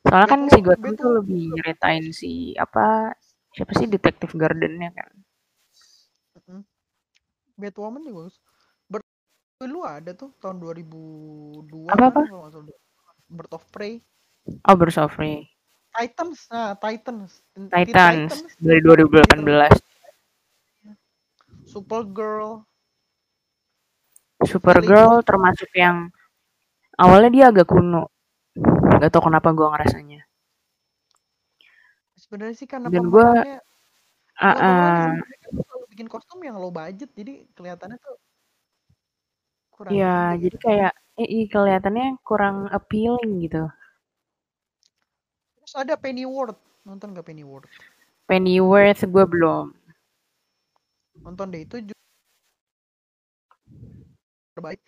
soalnya kan Batwoman, si Gotham tuh lebih nyeritain si apa siapa sih detektif Gardennya kan. Batwoman juga bagus. Lu ada tuh tahun 2002 apa apa. Bird of Prey, oh Birds of Prey. Titans, nah Titans, Titans Titans, dari itu 2018 Supergirl, Supergirl termasuk yang awalnya dia agak kuno. Gak tau kenapa gue ngerasanya. Sebenarnya sih karena Dan sebenarnya kan selalu bikin kostum yang low budget jadi kelihatannya tuh kurang Iya, ini jadi gitu. kayak eh, ih, kelihatannya kurang appealing gitu. Terus ada Pennyworth. Nonton gak Pennyworth? Pennyworth gue belum. Nonton deh itu juga terbaik.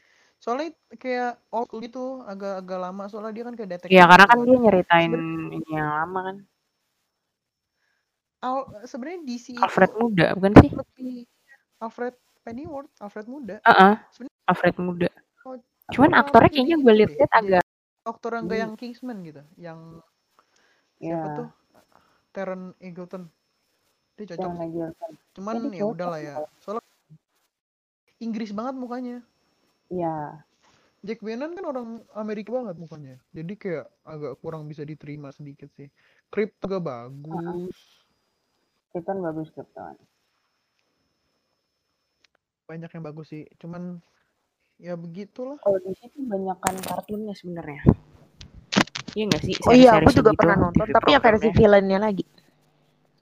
Soalnya kayak old school gitu, agak-agak lama soalnya dia kan kayak detektif. Iya, karena gitu kan dia nyeritain ini yang lama kan. Al- sebenarnya DC itu Alfred muda, bukan sih? lebih Alfred Pennyworth, Alfred muda. Heeh. Sebenarnya- Alfred muda. Oh, Cuman Kalau aktornya kayaknya gue liat-liat jadi agak Aktor yang kayak Hmm. yang Kingsman gitu, yang siapa ya tuh? Taron Egerton. Dia cocok. Cuman Jadi ya cocok udahlah ya. Soalnya Inggris banget mukanya. Iya. Jack Bannon kan orang Amerika banget mukanya. Jadi kayak agak kurang bisa diterima sedikit sih. Krip juga bagus. Krypton bagus Krypton. Banyak yang bagus sih. Cuman ya begitulah. Kalau di situ banyakkan kartunnya sebenarnya. Iya nggak sih? Oh iya, aku juga gitu, pernah nonton, TV tapi yang versi villainnya lagi.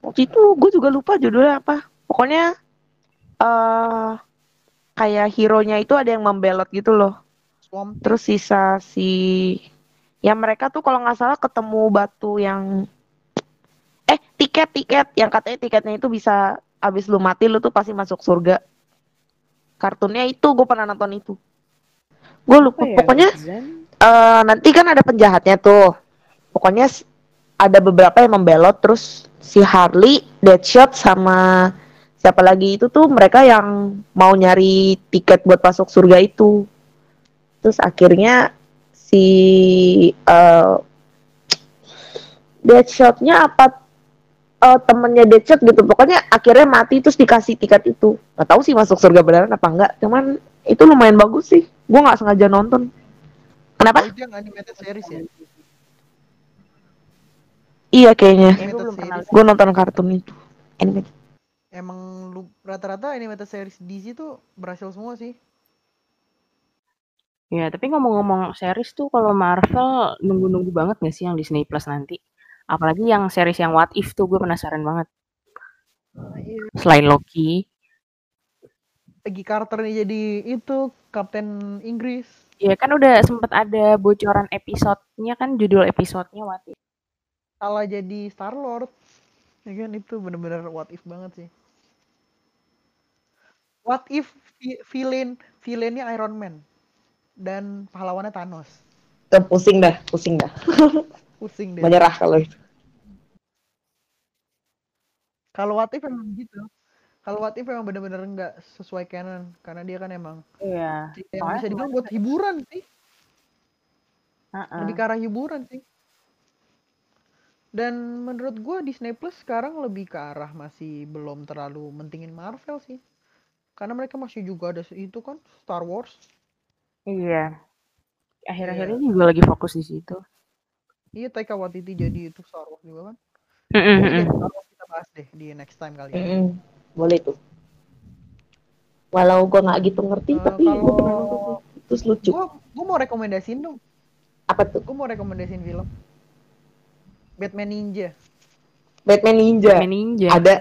Waktu itu gue juga lupa judulnya apa. Pokoknya eh kayak hero-nya itu ada yang membelot gitu loh. Swamp. Terus sisa si ya mereka tuh kalau nggak salah ketemu batu yang eh tiket tiket yang katanya tiketnya itu bisa abis lu mati lu tuh pasti masuk surga. Kartunnya itu gue pernah nonton itu. Gue lupa Apa ya? pokoknya eh nanti kan ada penjahatnya tuh. Pokoknya ada beberapa yang membelot terus si Harley, Deadshot sama siapa lagi itu tuh mereka yang mau nyari tiket buat masuk surga itu. Terus akhirnya si eh Deadshotnya apa eh temennya Deadshot gitu. Pokoknya akhirnya mati terus dikasih tiket itu. Gak tahu sih masuk surga beneran apa enggak. Cuman itu lumayan bagus sih. Gue nggak sengaja nonton. Kenapa? Oh, itu yang animated series ya? Iya kayaknya. Gue nonton kartun itu. Anime. Emang lu rata-rata animated series DC tuh berhasil semua sih. Ya, tapi ngomong-ngomong series tuh kalau Marvel nunggu-nunggu banget gak sih yang Disney Plus nanti? Apalagi yang series yang What If tuh gue penasaran banget. Selain Loki, Peggy Carter nih jadi itu Kapten Inggris. ya kan udah sempet ada bocoran episodenya kan judul episodenya What If. Salah jadi Star Lord. Ya kan itu bener-bener what if banget sih. What if vi- villain villainnya Iron Man dan pahlawannya Thanos. Pusing dah, pusing dah. Pusing deh. Menyerah kalau itu. Kalau what if emang gitu. Kalau what if emang bener-bener nggak sesuai canon karena dia kan emang Iya. yang bisa dibilang buat hiburan sih. lebih ke arah hiburan sih. Dan menurut gua Disney Plus sekarang lebih ke arah masih belum terlalu mentingin Marvel sih. Karena mereka masih juga ada itu kan Star Wars. Iya. Akhir-akhir Iya. ini juga lagi fokus di situ. Iya Taika Waititi jadi itu Star Wars juga kan. Jadi Star Wars kita bahas deh di next time kali ya. Mm-mm. Boleh tuh. Walau gue nggak gitu ngerti, Eh, tapi gue pernah nonton kalau tuh. Terus lucu. gua gua mau rekomendasiin dong. Apa tuh? Gua mau rekomendasiin film. Batman Ninja. Batman Ninja. Batman Ninja. Ada.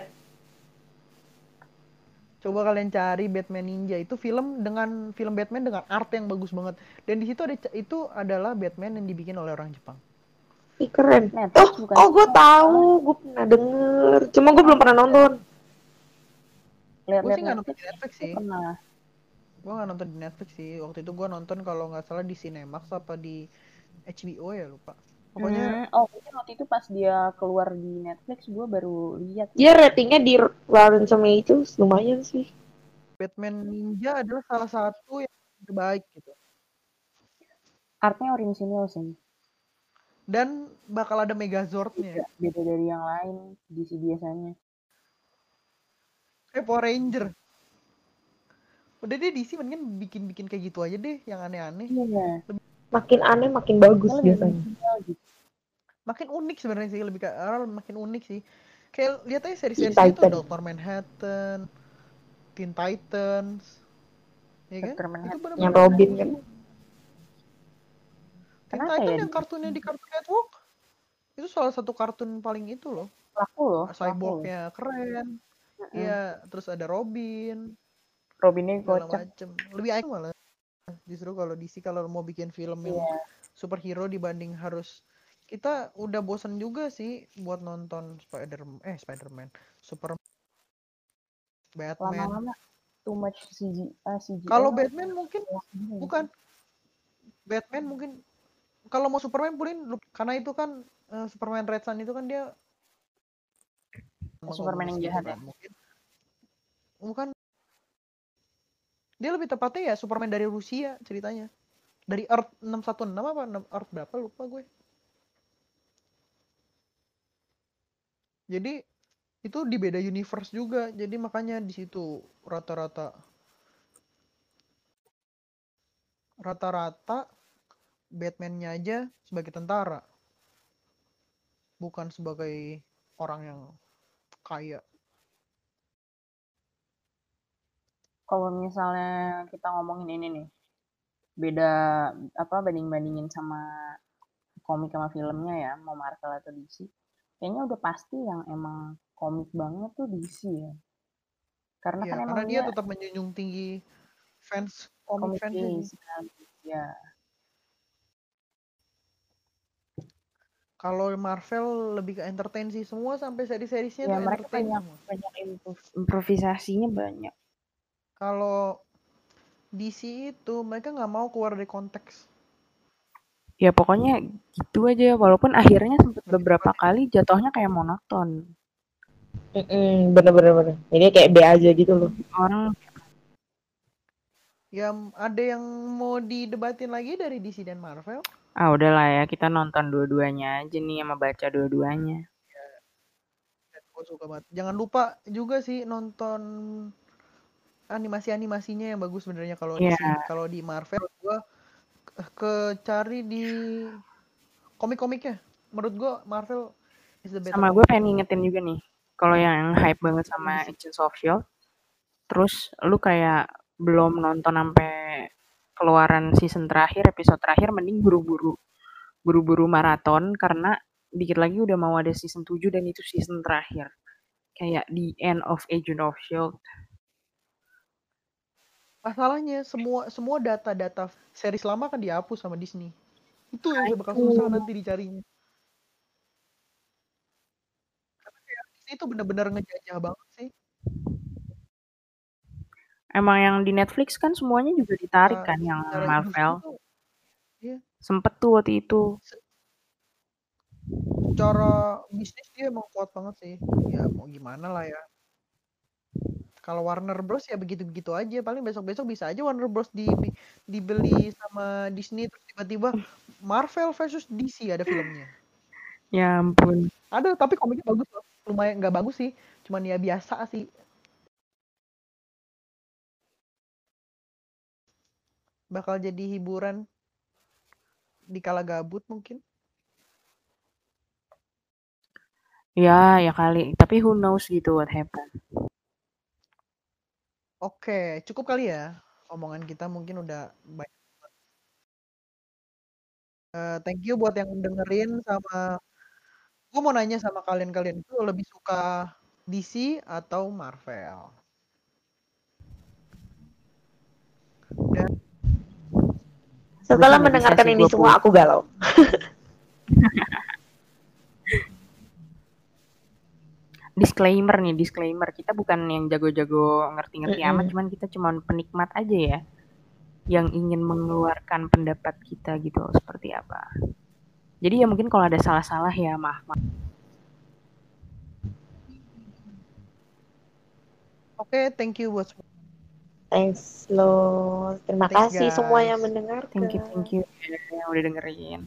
Coba kalian cari Batman Ninja itu film dengan film Batman dengan art yang bagus banget. Dan di situ ada itu adalah Batman yang dibikin oleh orang Jepang. Ih, keren. Netflix Oh, bukan oh gue tahu. Gue pernah denger. Cuma gue belum pernah nonton. Gue Lihat-lihat sih nggak nonton Netflix di Netflix sih. pernah. Gue nggak nonton di Netflix sih. Waktu itu gue nonton kalau nggak salah di Cinemax apa di HBO ya lupa. Pokoknya Hmm, oh mungkin waktu itu pas dia keluar di Netflix gue baru lihat. Dia ratingnya di Rotten Tomatoes lumayan sih. Batman Ninja adalah salah satu yang terbaik gitu. Artnya orisinil sih. Dan bakal ada Megazord-nya. Beda dari yang lain di si biasanya. Kayak Power Ranger. Udah deh DC mendingan bikin-bikin kayak gitu aja deh yang aneh-aneh. Iya. Makin aneh makin bagus Lebih biasanya. gitu. Makin unik sebenarnya sih lebih ke arah makin unik sih. Kayak lihat aja seri-seri itu. Dr. Manhattan, Teen Titans. Ya kan? Itu bener-bener Yang Robin kan. Teen Kenapa Titan ya? yang kartunnya di Cartoon Network itu salah satu kartun paling itu loh. Laku loh. loh. Cyborgnya keren. Iya, terus ada Robin, Robinnya kocak. macem. Lebih iconic malah. Justru kalau DC kalau mau bikin film yang Iya. superhero dibanding harus kita udah bosan juga sih buat nonton Spider eh Spider-Man, Super Batman. Lama-lama too much CG. ah, CGI Kalau. Batman mungkin Hmm. bukan Batman mungkin kalau mau Superman pulin karena itu kan eh, Superman Red Sun itu kan dia Superman yang jahat ya? kan. Mungkin bukan dia lebih tepatnya ya Superman dari Rusia ceritanya. Dari Earth 616 apa 6 Earth berapa lupa gue. Jadi itu di beda universe juga. Jadi makanya di situ rata-rata rata-rata Batman-nya aja sebagai tentara. Bukan sebagai orang yang kaya. Kalau misalnya kita ngomongin ini nih, beda apa banding-bandingin sama komik sama filmnya ya, mau Marvel atau DC, kayaknya udah pasti yang emang komik banget tuh DC ya. Karena Iya, kan karena emang dia dia tetap menjunjung tinggi fans komik komik fans kan. Ya, Kalau Marvel lebih ke entertain sih semua sampai seri-serisnya ya tuh mereka entertain banyak semua. banyak improv- improvisasinya banyak. Kalau DC itu mereka nggak mau keluar dari konteks. Ya pokoknya gitu aja, walaupun akhirnya sempet Lebih beberapa kali jatuhnya kayak monoton. Mm-mm, bener-bener bener. Jadi kayak B aja gitu loh. Orang Ya ada yang mau didebatin lagi dari DC dan Marvel? Ah udahlah ya kita nonton dua-duanya aja nih sama baca dua-duanya. Dan gue suka banget. Jangan lupa juga sih nonton animasi-animasinya yang bagus sebenarnya kalau Iya. DC. Kalau di Marvel gue ke cari di komik-komiknya. Menurut gue Marvel is the better. Sama gue pengen ngingetin juga nih, kalau yang hype banget sama Agents of Shield, terus lu kayak belum nonton sampai keluaran season terakhir, episode terakhir, mending buru-buru, buru-buru maraton karena dikit lagi udah mau ada season 7 dan itu season terakhir. Kayak the end of Agent of Shield. Masalahnya semua semua data-data series lama kan dihapus sama Disney. Itu yang bakal susah nanti dicarinya. Karena kayak Disney itu bener-bener ngejajah banget sih. Emang yang di Netflix kan semuanya juga ditarik Secara- kan yang Marvel. iya, Sempet tuh waktu itu. secara bisnis dia emang kuat banget sih. Ya mau gimana lah ya. Kalau Warner Bros ya begitu-begitu aja. Paling besok-besok bisa aja Warner Bros di, dibeli sama Disney terus tiba-tiba Marvel versus DC ada filmnya. Ya ampun. Ada tapi komiknya bagus loh. Lumayan nggak bagus sih. Cuman ya biasa sih. Bakal jadi hiburan di kala gabut mungkin. Ya, ya kali. Tapi who knows gitu what happened. Oke, cukup kali ya. Omongan kita mungkin udah baik. Eh, thank you buat yang dengerin sama gue mau nanya sama kalian-kalian itu lebih suka DC atau Marvel? Dan Setelah bisa mendengarkan ini gua semua aku galau. disclaimer nih, disclaimer. Kita bukan yang jago-jago ngerti-ngerti amat, Mm-mm. cuman kita cuma penikmat aja ya. Yang ingin mengeluarkan pendapat kita gitu seperti apa. Jadi ya mungkin kalau ada salah-salah ya maaf. maaf. oke, thank you buat semua. Thanks lo. Terima Thanks, kasih semua guys. yang mendengarkan. Thank you, thank you ya, yang udah dengerin.